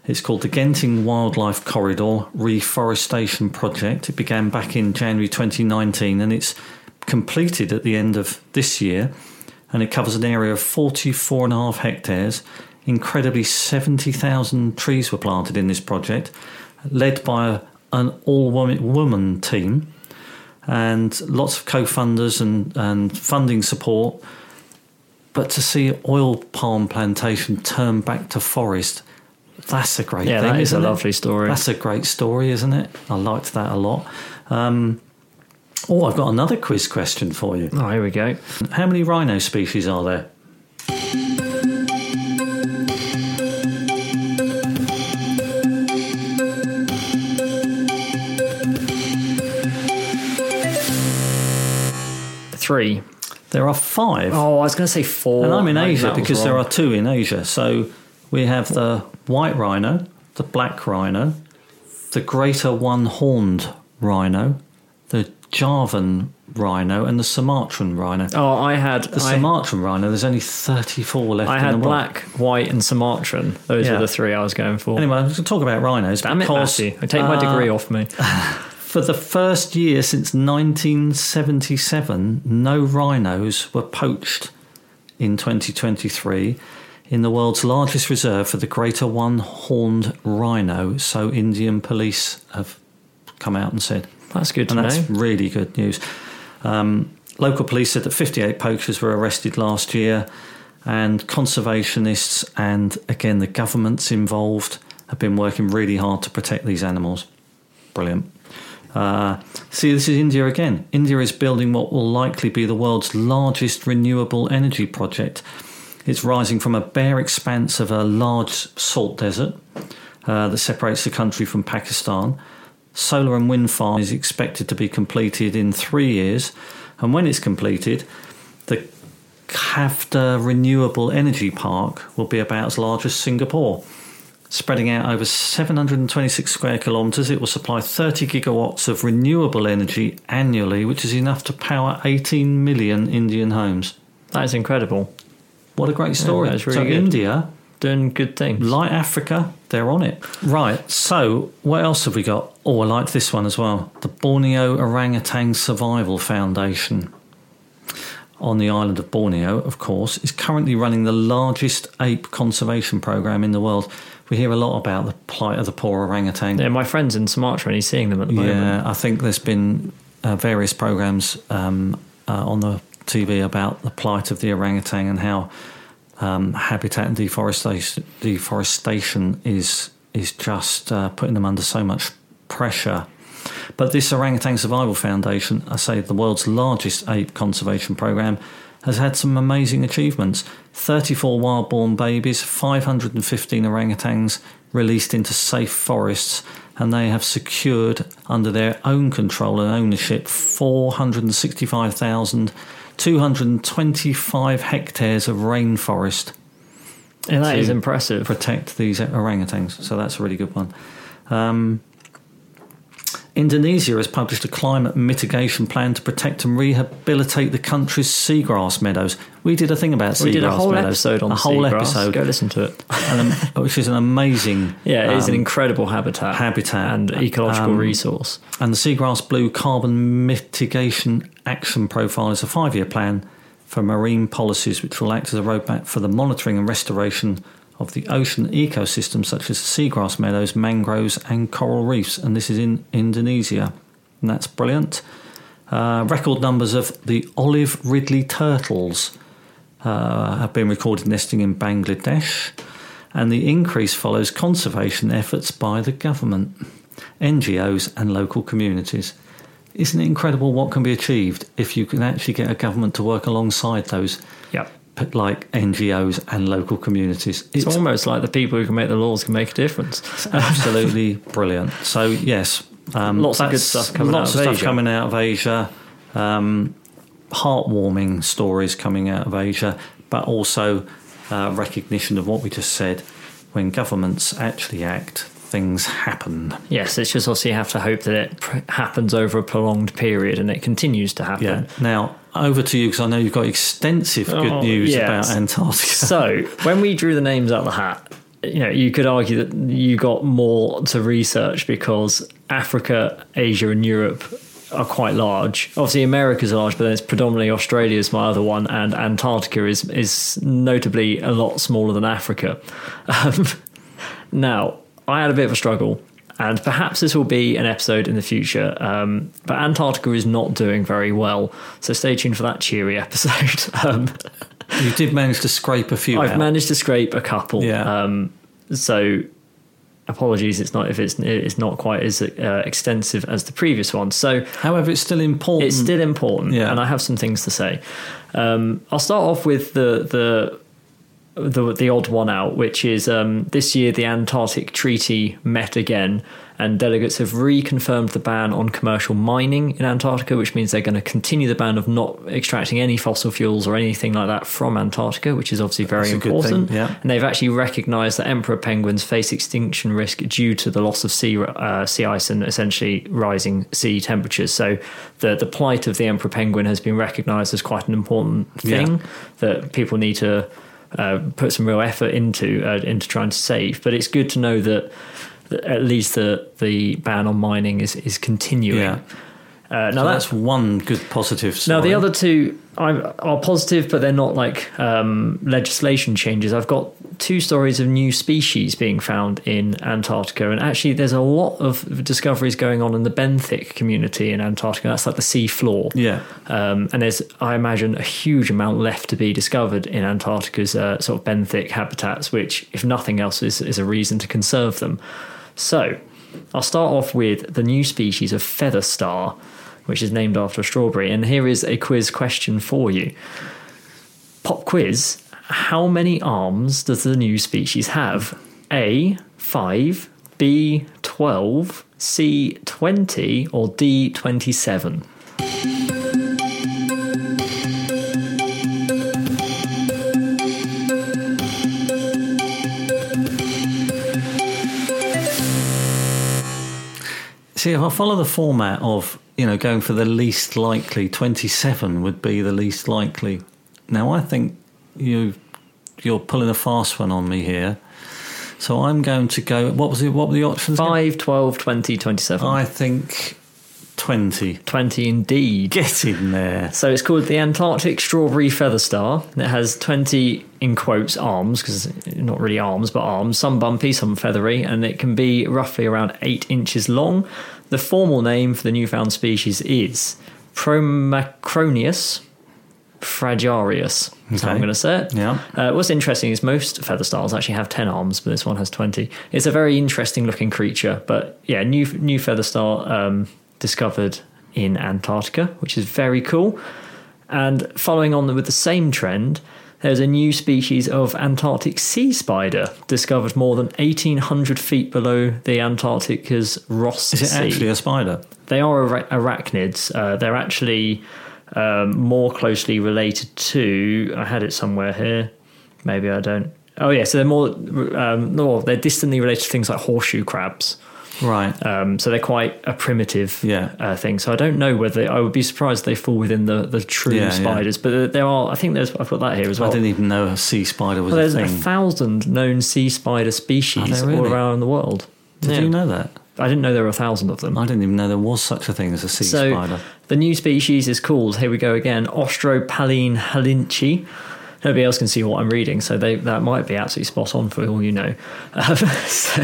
It's called the Genting Wildlife Corridor Reforestation Project. It began back in January 2019 and it's completed at the end of this year. And it covers an area of 44 and a half hectares. Incredibly, 70,000 trees were planted in this project, led by an all woman team and lots of co funders and, and funding support. But to see oil palm plantation turn back to forest, that's a great Yeah, thing. that is a it? lovely story. That's a great story, isn't it? I liked that a lot. Um, oh, I've got another quiz question for you. Oh, here we go. How many rhino species are there? Three. There are five. Oh, I was going to say four. and I'm in Maybe Asia because there are two in Asia. So we have the white rhino, the black rhino, the greater one horned rhino, the Javan rhino, and the Sumatran rhino. Oh, I had. The I, Sumatran rhino, there's only 34 left I in the had black, white, and Sumatran. Those Yeah. were the three I was going for. Anyway, I'm going to talk about rhinos Damn it, because Matthew. I take my uh, degree off me. For the first year since 1977, no rhinos were poached in 2023 in the world's largest reserve for the greater one horned rhino. So, Indian police have come out and said. That's good And that's know. really good news. Um, local police said that 58 poachers were arrested last year, and conservationists and again the governments involved have been working really hard to protect these animals. Brilliant. Uh, see, this is India again. India is building what will likely be the world's largest renewable energy project. It's rising from a bare expanse of a large salt desert uh, that separates the country from Pakistan. Solar and wind farm is expected to be completed in three years, and when it's completed, the Khavda Renewable Energy Park will be about as large as Singapore. Spreading out over 726 square kilometres, it will supply 30 gigawatts of renewable energy annually, which is enough to power 18 million Indian homes. That is incredible. What a great story. is really so, good. India, Doing good things. like Africa, they're on it. Right, so what else have we got? Oh, I like this one as well. The Borneo Orangutan Survival Foundation on the island of Borneo, of course, is currently running the largest ape conservation program in the world. We hear a lot about the plight of the poor orangutan. yeah, my friend's in Sumatra and he's seeing them at the moment. Yeah, I think there's been uh, various programs um, uh, on the TV about the plight of the orangutan and how um, habitat and deforestation deforestation is is just uh, putting them under so much pressure. But this Orangutan Survival Foundation, I say the world's largest ape conservation program, has had some amazing achievements. 34 wild born babies, 515 orangutans released into safe forests, and they have secured under their own control and ownership 465,225 hectares of rainforest And that is impressive. protect these orangutans. So that's a really good one. Um, Indonesia has published a climate mitigation plan to protect and rehabilitate the country's seagrass meadows. We did a thing about seagrass meadows. we did a whole meadows. episode on a whole seagrass. episode, Go listen to it. and, um, which is an amazing Yeah, it is an um, incredible habitat, habitat. and ecological Um, resource. And the Seagrass Blue Carbon Mitigation Action Profile is a five year plan for marine policies which will act as a roadmap for the monitoring and restoration of the ocean ecosystems such as seagrass meadows, mangroves, and coral reefs. And this is in Indonesia. And that's brilliant. Uh, record numbers of the olive ridley turtles uh, have been recorded nesting in Bangladesh. And the increase follows conservation efforts by the government, NGOs, and local communities. Isn't it incredible what can be achieved if you can actually get a government to work alongside those Yep. Like NGOs and local communities? It's, almost like the people who can make the laws can make a difference. absolutely brilliant. So yes, um, Lots of good stuff coming lots out of of stuff Asia. coming out of Asia. Um, heartwarming stories coming out of Asia, but also uh, recognition of what we just said. When governments actually act, things happen. Yes, it's just obviously you have to hope that it pr- happens over a prolonged period and it continues to happen. Yeah. Now over to you because I know you've got extensive good Oh, news yes. about Antarctica. So when we drew the names out of the hat, you know, you could argue that you got more to research because Africa, Asia, and Europe are quite large. Obviously, America's large, but then it's predominantly Australia's my other one, and Antarctica is is notably a lot smaller than Africa. Um, now, I had a bit of a struggle. And perhaps this will be an episode in the future. Um, but Antarctica is not doing very well. So stay tuned for that cheery episode. Um, you did manage to scrape a few I've out. managed to scrape a couple. Yeah. Um, so apologies, it's not if it's it's not quite as uh, extensive as the previous one. So However, it's still important. it's still important, Yeah. and I have some things to say. Um, I'll start off with the the. The, the odd one out, which is um, this year the Antarctic Treaty met again, and delegates have reconfirmed the ban on commercial mining in Antarctica, which means they're going to continue the ban of not extracting any fossil fuels or anything like that from Antarctica, which is obviously very That's important. thing, yeah. And they've actually recognised that emperor penguins face extinction risk due to the loss of sea uh, sea ice and essentially rising sea temperatures. So the the plight of the emperor penguin has been recognised as quite an important thing Yeah. that people need to uh, put some real effort into uh, into trying to save. But it's good to know that, at least the the ban on mining is is continuing. Yeah. Uh, now So that's one good positive. Story. Now the other two are, are positive, but they're not like um, legislation changes. I've got two stories of new species being found in Antarctica, and actually, there's a lot of discoveries going on in the benthic community in Antarctica. That's like the sea floor. Yeah. Um, and there's, I imagine, a huge amount left to be discovered in Antarctica's uh, sort of benthic habitats, which, if nothing else, is, is a reason to conserve them. So, I'll start off with the new species of feather star, which is named after a strawberry. And here is a quiz question for you. Pop quiz How many arms does the new species have? A, 5, B, 12, C, 20, or D, 27? See, if I follow the format of you know going for the least likely, twenty-seven would be the least likely. Now I think you you're pulling a fast one on me here, so I'm going to go. What was it? What were the options? 5, 12, 20, 27. I think twenty. 20 indeed. Get in there. So it's called the Antarctic Strawberry Feather Star. It has 20 in quotes arms, because not really arms, but arms, some bumpy, some feathery, and it can be roughly around 8 inches long. The formal name for the newfound species is Promachocrinus fragarius. That's how I'm going to say it. Yeah. Uh, what's interesting is most feather stars actually have 10 arms, but this one has 20. It's a very interesting looking creature, but yeah, new new feather star um, discovered in Antarctica, which is very cool. And following on with the same trend, there's a new species of Antarctic sea spider discovered more than 1,800 feet below the Antarctica's Ross Is it Sea. actually a spider? They are ara- arachnids. Uh, they're actually um, more closely related to. I had it somewhere here. Maybe I don't. Oh yeah, so they're more. Um, no, they're distantly related to things like horseshoe crabs. Right. Um, so they're quite a primitive Yeah. uh, thing. So I don't know whether I would be surprised they fall within the the true Yeah, yeah. spiders. But there are. I think there's. I've got that here as well. I didn't even know a sea spider was Well, a there's a thing. thousand known sea spider species there all around the world. Did Yeah. you know that? I didn't know there were a thousand of them. I didn't even know there was such a thing as a sea So spider. the new species is called, here we go again, Austropallene halanychi. Nobody else can see what I'm reading, so they, that might be absolutely spot on for all you know. Um, so,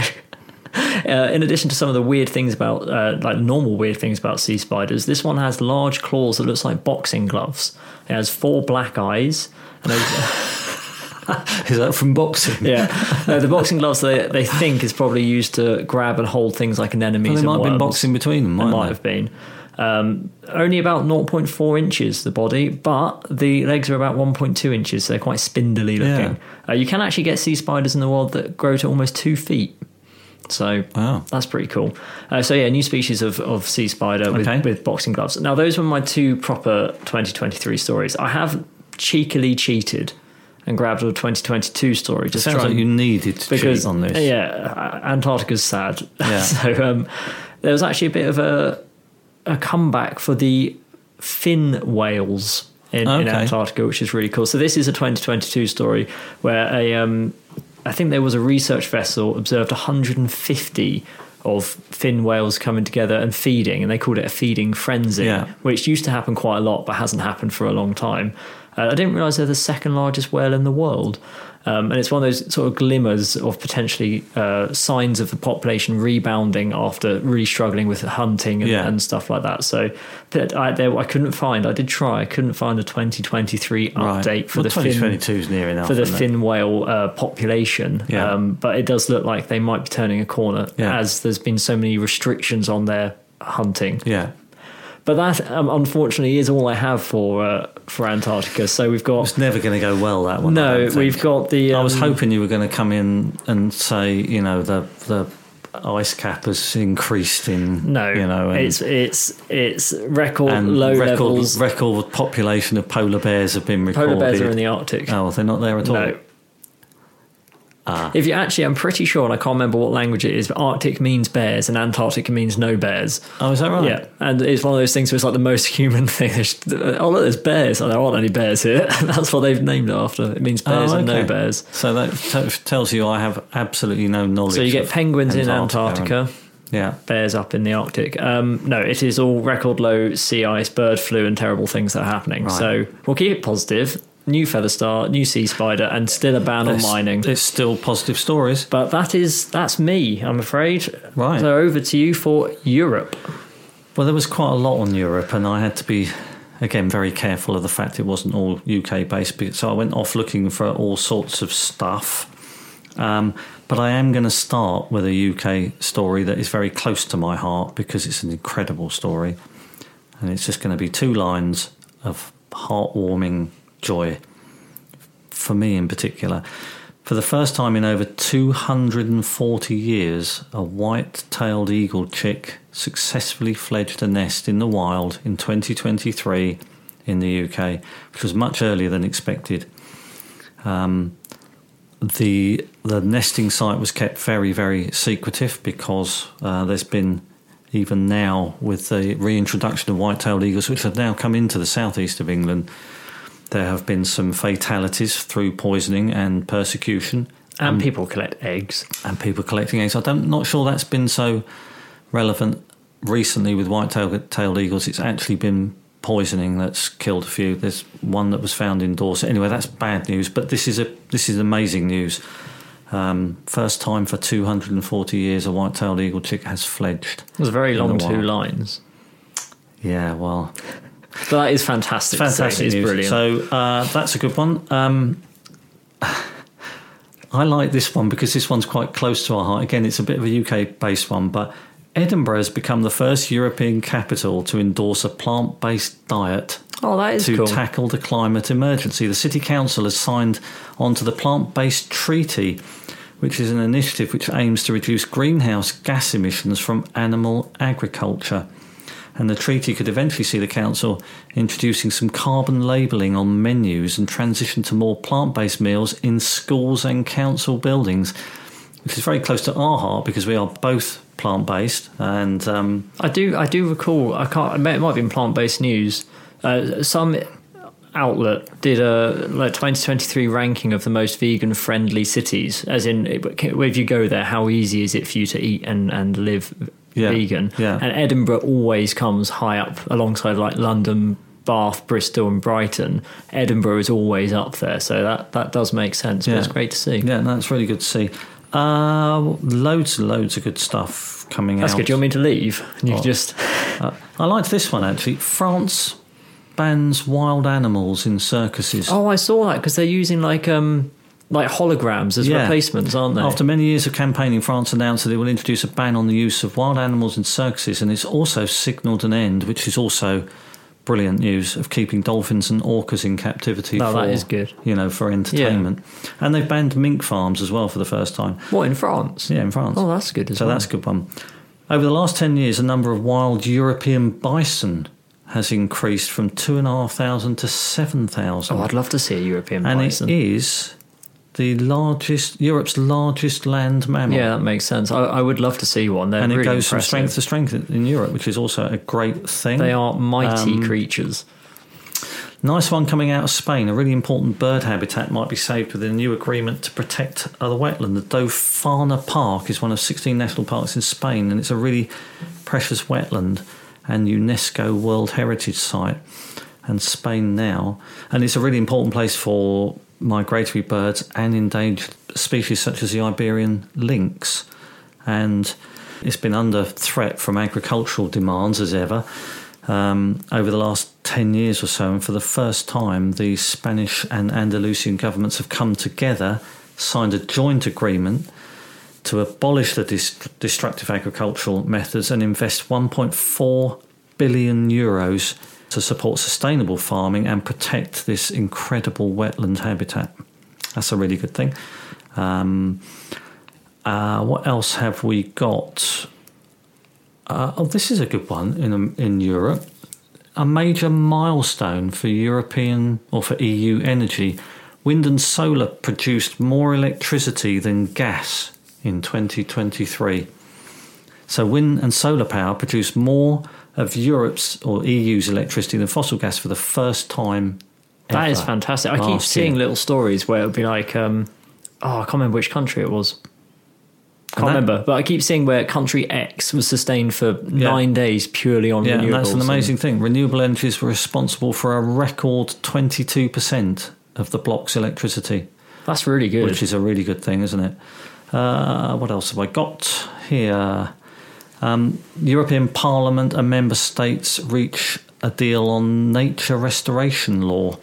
uh, in addition to some of the weird things about, uh, like normal weird things about sea spiders, this one has large claws that looks like boxing gloves. It has four black eyes. Is that from boxing? yeah, no, the boxing gloves they, they think is probably used to grab and hold things like anemones. Well, and might have been boxing between them, It mightn't might have been. Um, only about 0.4 inches the body, but the legs are about 1.2 inches. So they're quite spindly looking. Uh, you can actually get sea spiders in the world that grow to almost two feet. So Wow. that's pretty cool. Uh, so yeah, new species of, of sea spider with, Okay. with boxing gloves. Now those were my two proper 2023 stories. I have cheekily cheated and grabbed a 2022 story. It Just sounds like you needed to because cheat on this. yeah, Antarctica's sad. Yeah. so um, there was actually a bit of a a comeback for the fin whales in, in Antarctica, which is really cool. So this is a 2022 story where a um, I think there was a research vessel observed 150 of fin whales coming together and feeding, and they called it a feeding frenzy, Yeah. which used to happen quite a lot, but hasn't happened for a long time. Uh, I didn't realize they're the second largest whale in the world. Um, and it's one of those sort of glimmers of potentially uh, signs of the population rebounding after really struggling with hunting and, Yeah. and stuff like that. So I, there, I couldn't find, I did try, I couldn't find a 2023 Right. update for well, the fin 2022 is near enough. for the fin whale uh, population. Yeah. Um, but it does look like they might be turning a corner Yeah. as there's been so many restrictions on their hunting. Yeah. But that um, unfortunately is all I have for uh, for Antarctica. So we've got It's never going to go well, that one. No, we've got the. I was um, hoping you were going to come in and say, you know, the the ice cap has increased in, No, you know, it's it's it's record low record levels. record population of polar bears have been recorded. Polar bears are in the Arctic. oh, they're not there at all. no. If you actually, I'm pretty sure, and I can't remember what language it is, but Arctic means bears and Antarctic means no bears. Oh, is that right? Yeah, and it's one of those things where it's like the most human thing. Oh, look, there's bears. Oh, there aren't any bears here. That's what they've named it after. It means bears Oh, and no bears. So that t- tells you I have absolutely no knowledge. So you get penguins in Antarctica. Antarctica, Yeah. bears up in the Arctic. Um, no, it is all record low sea ice, bird flu, and terrible things that are happening. Right. So we'll keep it positive. New feather star, new sea spider, and still a ban on mining. It's still positive stories. But that is that's me, I'm afraid. Right. So over to you for Europe. Well, there was quite a lot on Europe, and I had to be, again, very careful of the fact it wasn't all UK based. So I went off looking for all sorts of stuff. Um, but I am going to start with a UK story that is very close to my heart because it's an incredible story. And it's just going to be two lines of heartwarming joy for me in particular. For the first time in over 240 years, a white tailed eagle chick successfully fledged a nest in the wild in 2023 in the UK, which was much earlier than expected. Um, the the nesting site was kept very very secretive because uh, there's been even now with the reintroduction of white-tailed eagles, which have now come into the southeast of England, there have been some fatalities through poisoning and persecution, And people collect eggs. and people collecting eggs. I'm not sure that's been so relevant recently with white-tailed eagles. It's actually been poisoning that's killed a few. There's one that was found in Dorset. Anyway, that's bad news. But this is a this is amazing news. Um, first time for 240 years, a white-tailed eagle chick has fledged. It was a very long two lines. Yeah, well, But that is fantastic. to fantastic It's news. brilliant. So uh, that's a good one. Um, I like this one because this one's quite close to our heart. Again, it's a bit of a UK based one, but Edinburgh has become the first European capital to endorse a plant based diet oh, that is to cool. tackle the climate emergency. The City Council has signed onto the Plant Based Treaty, which is an initiative which aims to reduce greenhouse gas emissions from animal agriculture. And the treaty could eventually see the council introducing some carbon labelling on menus and transition to more plant based meals in schools and council buildings, which is very close to our heart because we are both plant based. And um, I do. I do recall. I can't. It might have been plant based news. Uh, some outlet did a like 2023 ranking of the most vegan friendly cities. As in, if you go there, how easy is it for you to eat and and live Yeah, vegan. yeah. And Edinburgh always comes high up alongside like London, Bath, Bristol, and Brighton. Edinburgh is always up there, so that that does make sense. But Yeah. it's great to see. Yeah, no, really good to see. Uh, loads and loads of good stuff coming That's out. That's good. Do you want me to leave? And you Oh. just Uh, I liked this one actually. France bans wild animals in circuses. oh, I saw that because they're using like um like holograms as Yeah. replacements, aren't they? After many years of campaigning, France announced that it will introduce a ban on the use of wild animals in circuses, and it's also signalled an end, which is also brilliant news, of keeping dolphins and orcas in captivity. No, for, that is good. You know, for entertainment. And they've banned mink farms as well for the first time. what in France? Yeah, in France. Oh, that's good as So well. that's a good one. Over the last 10 years, the number of wild European bison has increased from 2,500 to 7,000. Oh, I'd love to see a European and bison. it is the largest, Europe's largest land mammal. yeah, that makes sense. I, I would love to see one. They're and it really goes from strength to strength in in Europe, which is also a great thing. They are mighty Um, creatures. Nice one coming out of Spain. A really important bird habitat might be saved with a new agreement to protect other wetland. The Doñana Park is one of 16 national parks in Spain, and it's a really precious wetland and UNESCO World Heritage Site. And Spain now, and it's a really important place for migratory birds and endangered species such as the Iberian lynx. And it's been under threat from agricultural demands as ever um, over the last 10 years or so. And for the first time, the Spanish and Andalusian governments have come together, signed a joint agreement to abolish the destructive agricultural methods and invest 1.4 billion euros to support sustainable farming and protect this incredible wetland habitat. That's a really good thing. Um, uh, what else have we got? Uh, oh, this is a good one in in Europe. A major milestone for European or for EU energy. Wind and solar produced more electricity than gas in 2023. So, wind and solar power produce more of Europe's or EU's electricity than fossil gas for the first time. That is fantastic. I keep seeing year. little stories where it would be like, um, oh, I can't remember which country it was. Can't that- remember, but I keep seeing where country X was sustained for Yeah. nine days purely on Yeah, renewables. and that's an amazing thing. Renewable energies were responsible for a record 22% of the block's electricity, That's really good. which is a really good thing, isn't it? Uh, what else have I got here? Um, European Parliament and member states reach a deal on nature restoration law.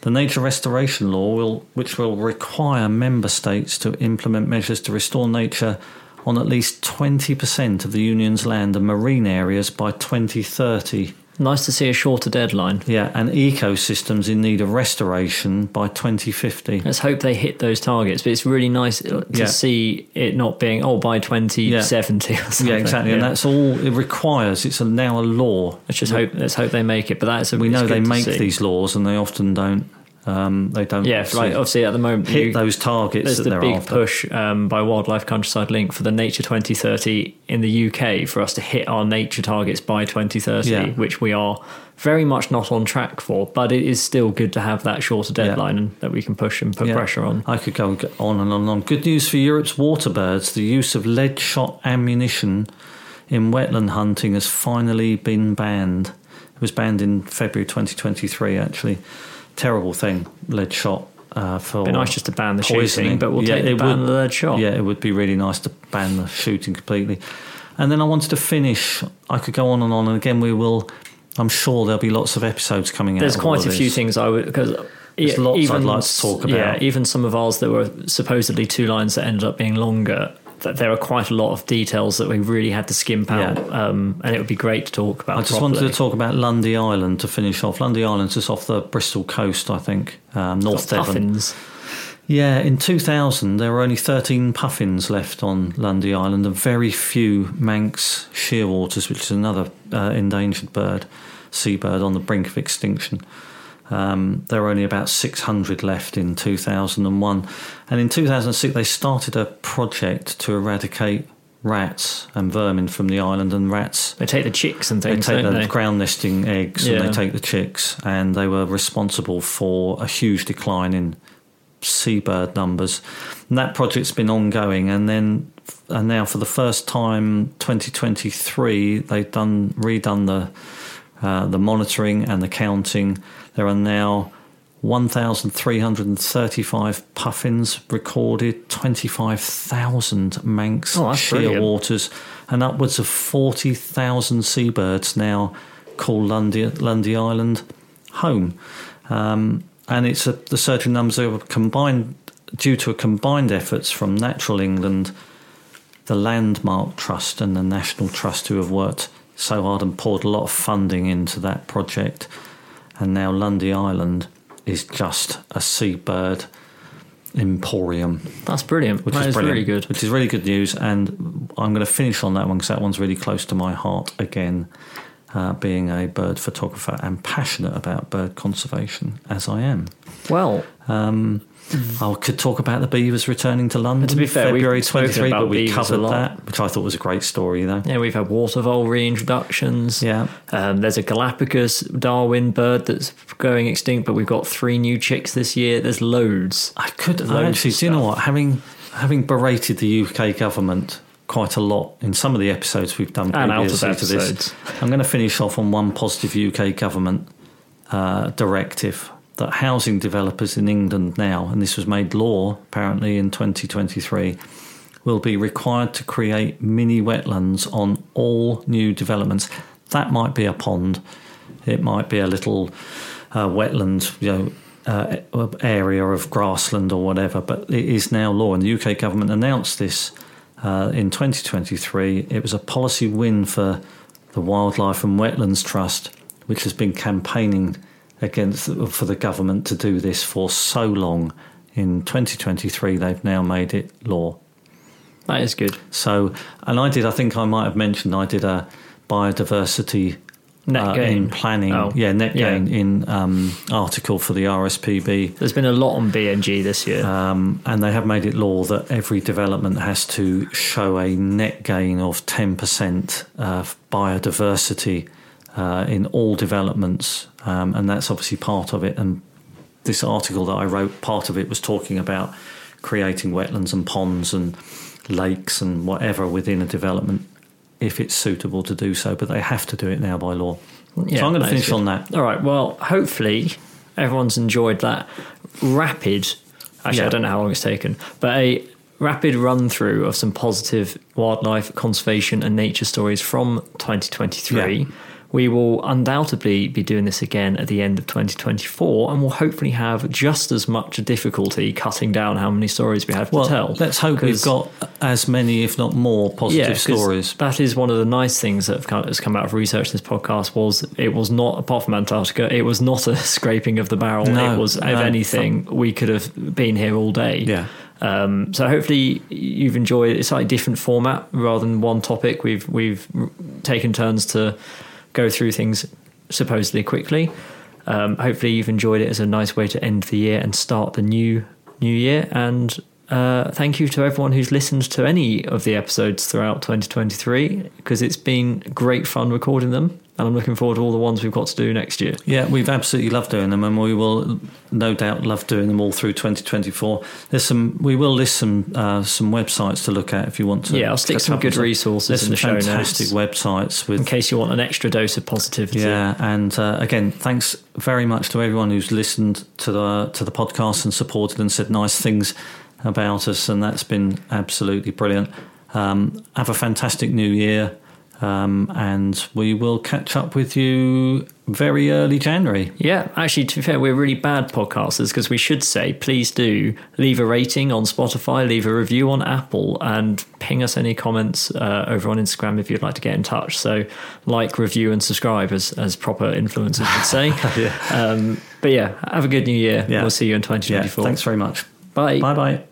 The nature restoration law will, which will require member states to implement measures to restore nature on at least 20% of the union's land and marine areas by 2030. Nice to see a shorter deadline. Yeah, and ecosystems in need of restoration by 2050. Let's hope they hit those targets. But it's really nice to Yeah. see it not being oh by twenty seventy or something. Yeah, exactly, and that's all it requires. It's a, now a law. Let's just hope. Let's hope they make it. But that's a, We know they make these laws, and they often don't. Um, they don't. Yeah, obviously like obviously at the moment hit you- those targets There's that the big after. push um, by Wildlife Countryside Link for the Nature 2030 in the UK for us to hit our nature targets by 2030, Yeah. which we are very much not on track for. But it is still good to have that shorter deadline and that we can push and put Yeah. pressure on. I could go on and on and on. Good news for Europe's water birds. The use of lead shot ammunition in wetland hunting has finally been banned. It was banned in February 2023, actually. Terrible thing, lead shot. Uh, for Be nice just to ban the poisoning. shooting, but we'll Yeah, take the it ban would- the lead shot. Yeah, it would be really nice to ban the shooting completely. And then I wanted to finish. I could go on and on, and again, we will. I'm sure there'll be lots of episodes coming out. There's of all quite a few things I would because. There's lots I'd like to talk Yeah, about. even some of ours that were supposedly two lines that ended up being longer. That there are quite a lot of details that we really had to skimp out, Yeah. um, and it would be great to talk about. I just properly. wanted to talk about Lundy Island to finish off. Lundy Island's just off the Bristol coast, I think, um, North Devon. puffins. Yeah, in 2000, there were only 13 puffins left on Lundy Island and very few Manx shearwaters, which is another uh, endangered bird, seabird on the brink of extinction. Um, there were only about 600 left in 2001. And in 2006, they started a project to eradicate rats and vermin from the island, and rats They take the chicks and things. they take the they? ground nesting eggs and they take the chicks, and they were responsible for a huge decline in seabird numbers. And that project's been ongoing, and then and now for the first time, 2023, they've done redone the uh, the monitoring and the counting. There are now 1,335 puffins recorded, 25,000 manx Oh, that's sheer brilliant. waters, and upwards of 40,000 seabirds now call Lundy, Lundy Island home. Um, and it's a, the surgery numbers are combined due to a combined efforts from Natural England, the Landmark Trust, and the National Trust, who have worked so hard and poured a lot of funding into that project. And now Lundy Island is just a seabird emporium, That's brilliant. which That is is really good. Which is really good news, and I'm going to finish on that one because that one's really close to my heart again. Uh, being a bird photographer and passionate about bird conservation, as I am. Well, Um, I could talk about the beavers returning to London. To be fair, February 23, about but we covered that, which I thought was a great story, though. yeah, we've had water vole reintroductions. Yeah. Um, there's a Galapagos Darwin bird that's going extinct, but we've got three new chicks this year. There's loads. I could Loads I actually. Do you know what? Having having berated the UK government quite a lot in some of the episodes we've done And out of previously to this. I'm going to finish off on one positive UK government uh, directive that housing developers in England now, and this was made law apparently in 2023, will be required to create mini wetlands on all new developments. That might be a pond, it might be a little uh, wetland, you know. Uh, area of grassland or whatever, but it is now law, and the UK government announced this uh, in 2023. It was a policy win for the Wildlife and Wetlands Trust, which has been campaigning against for the government to do this for so long. In 2023, they've now made it law. That is good. So, and I did. I think I might have mentioned I did a biodiversity Net uh, gain. in planning. Oh, yeah, net yeah. gain in um, article for the RSPB. There's been a lot on BNG this year. Um, and they have made it law that every development has to show a net gain of 10% of biodiversity uh, in all developments. Um, and that's obviously part of it. And this article that I wrote, part of it was talking about creating wetlands and ponds and lakes and whatever within a development if it's suitable to do so. But they have to do it now by law. Yeah, so I'm going to finish good. on that. All right. Well, hopefully everyone's enjoyed that rapid. Actually, Yeah. I don't know how long it's taken, but a rapid run through of some positive wildlife conservation and nature stories from 2023. Yeah. We will undoubtedly be doing this again at the end of 2024, and we'll hopefully have just as much difficulty cutting down how many stories we have Well, to tell. let's hope we've got as many, if not more, positive 'cause stories. That is one of the nice things that has come out of research this podcast was it was not apart from Antarctica, it was not a scraping of the barrel. No, it was, if no. anything, we could have been here all day. Yeah. Um, so hopefully you've enjoyed. It's like a different format rather than one topic. We've we've taken turns to go through things supposedly quickly. Um, hopefully you've enjoyed it as a nice way to end the year and start the new new year. And uh, thank you to everyone who's listened to any of the episodes throughout 2023 because it's been great fun recording them. And I'm looking forward to all the ones we've got to do next year. Yeah, we've absolutely loved doing them, and we will no doubt love doing them all through 2024. There's some, we will list some uh, some websites to look at if you want to. Yeah, I'll stick some good resources There's in the show notes. fantastic websites with In case you want an extra dose of positivity. Yeah, and uh, again, thanks very much to everyone who's listened to the to the podcast and supported and said nice things about us, and that's been absolutely brilliant. Um, have a fantastic new year, um, and we will catch up with you very early January. Yeah, actually, to be fair, we're really bad podcasters because we should say, please do leave a rating on Spotify, leave a review on Apple, and ping us any comments uh, over on Instagram if you'd like to get in touch. So, like, review, and subscribe, as, as proper influencers would say. um, but yeah, have a good new year. Yeah. We'll see you in Yeah, 2024. thanks very much. Bye. Bye bye.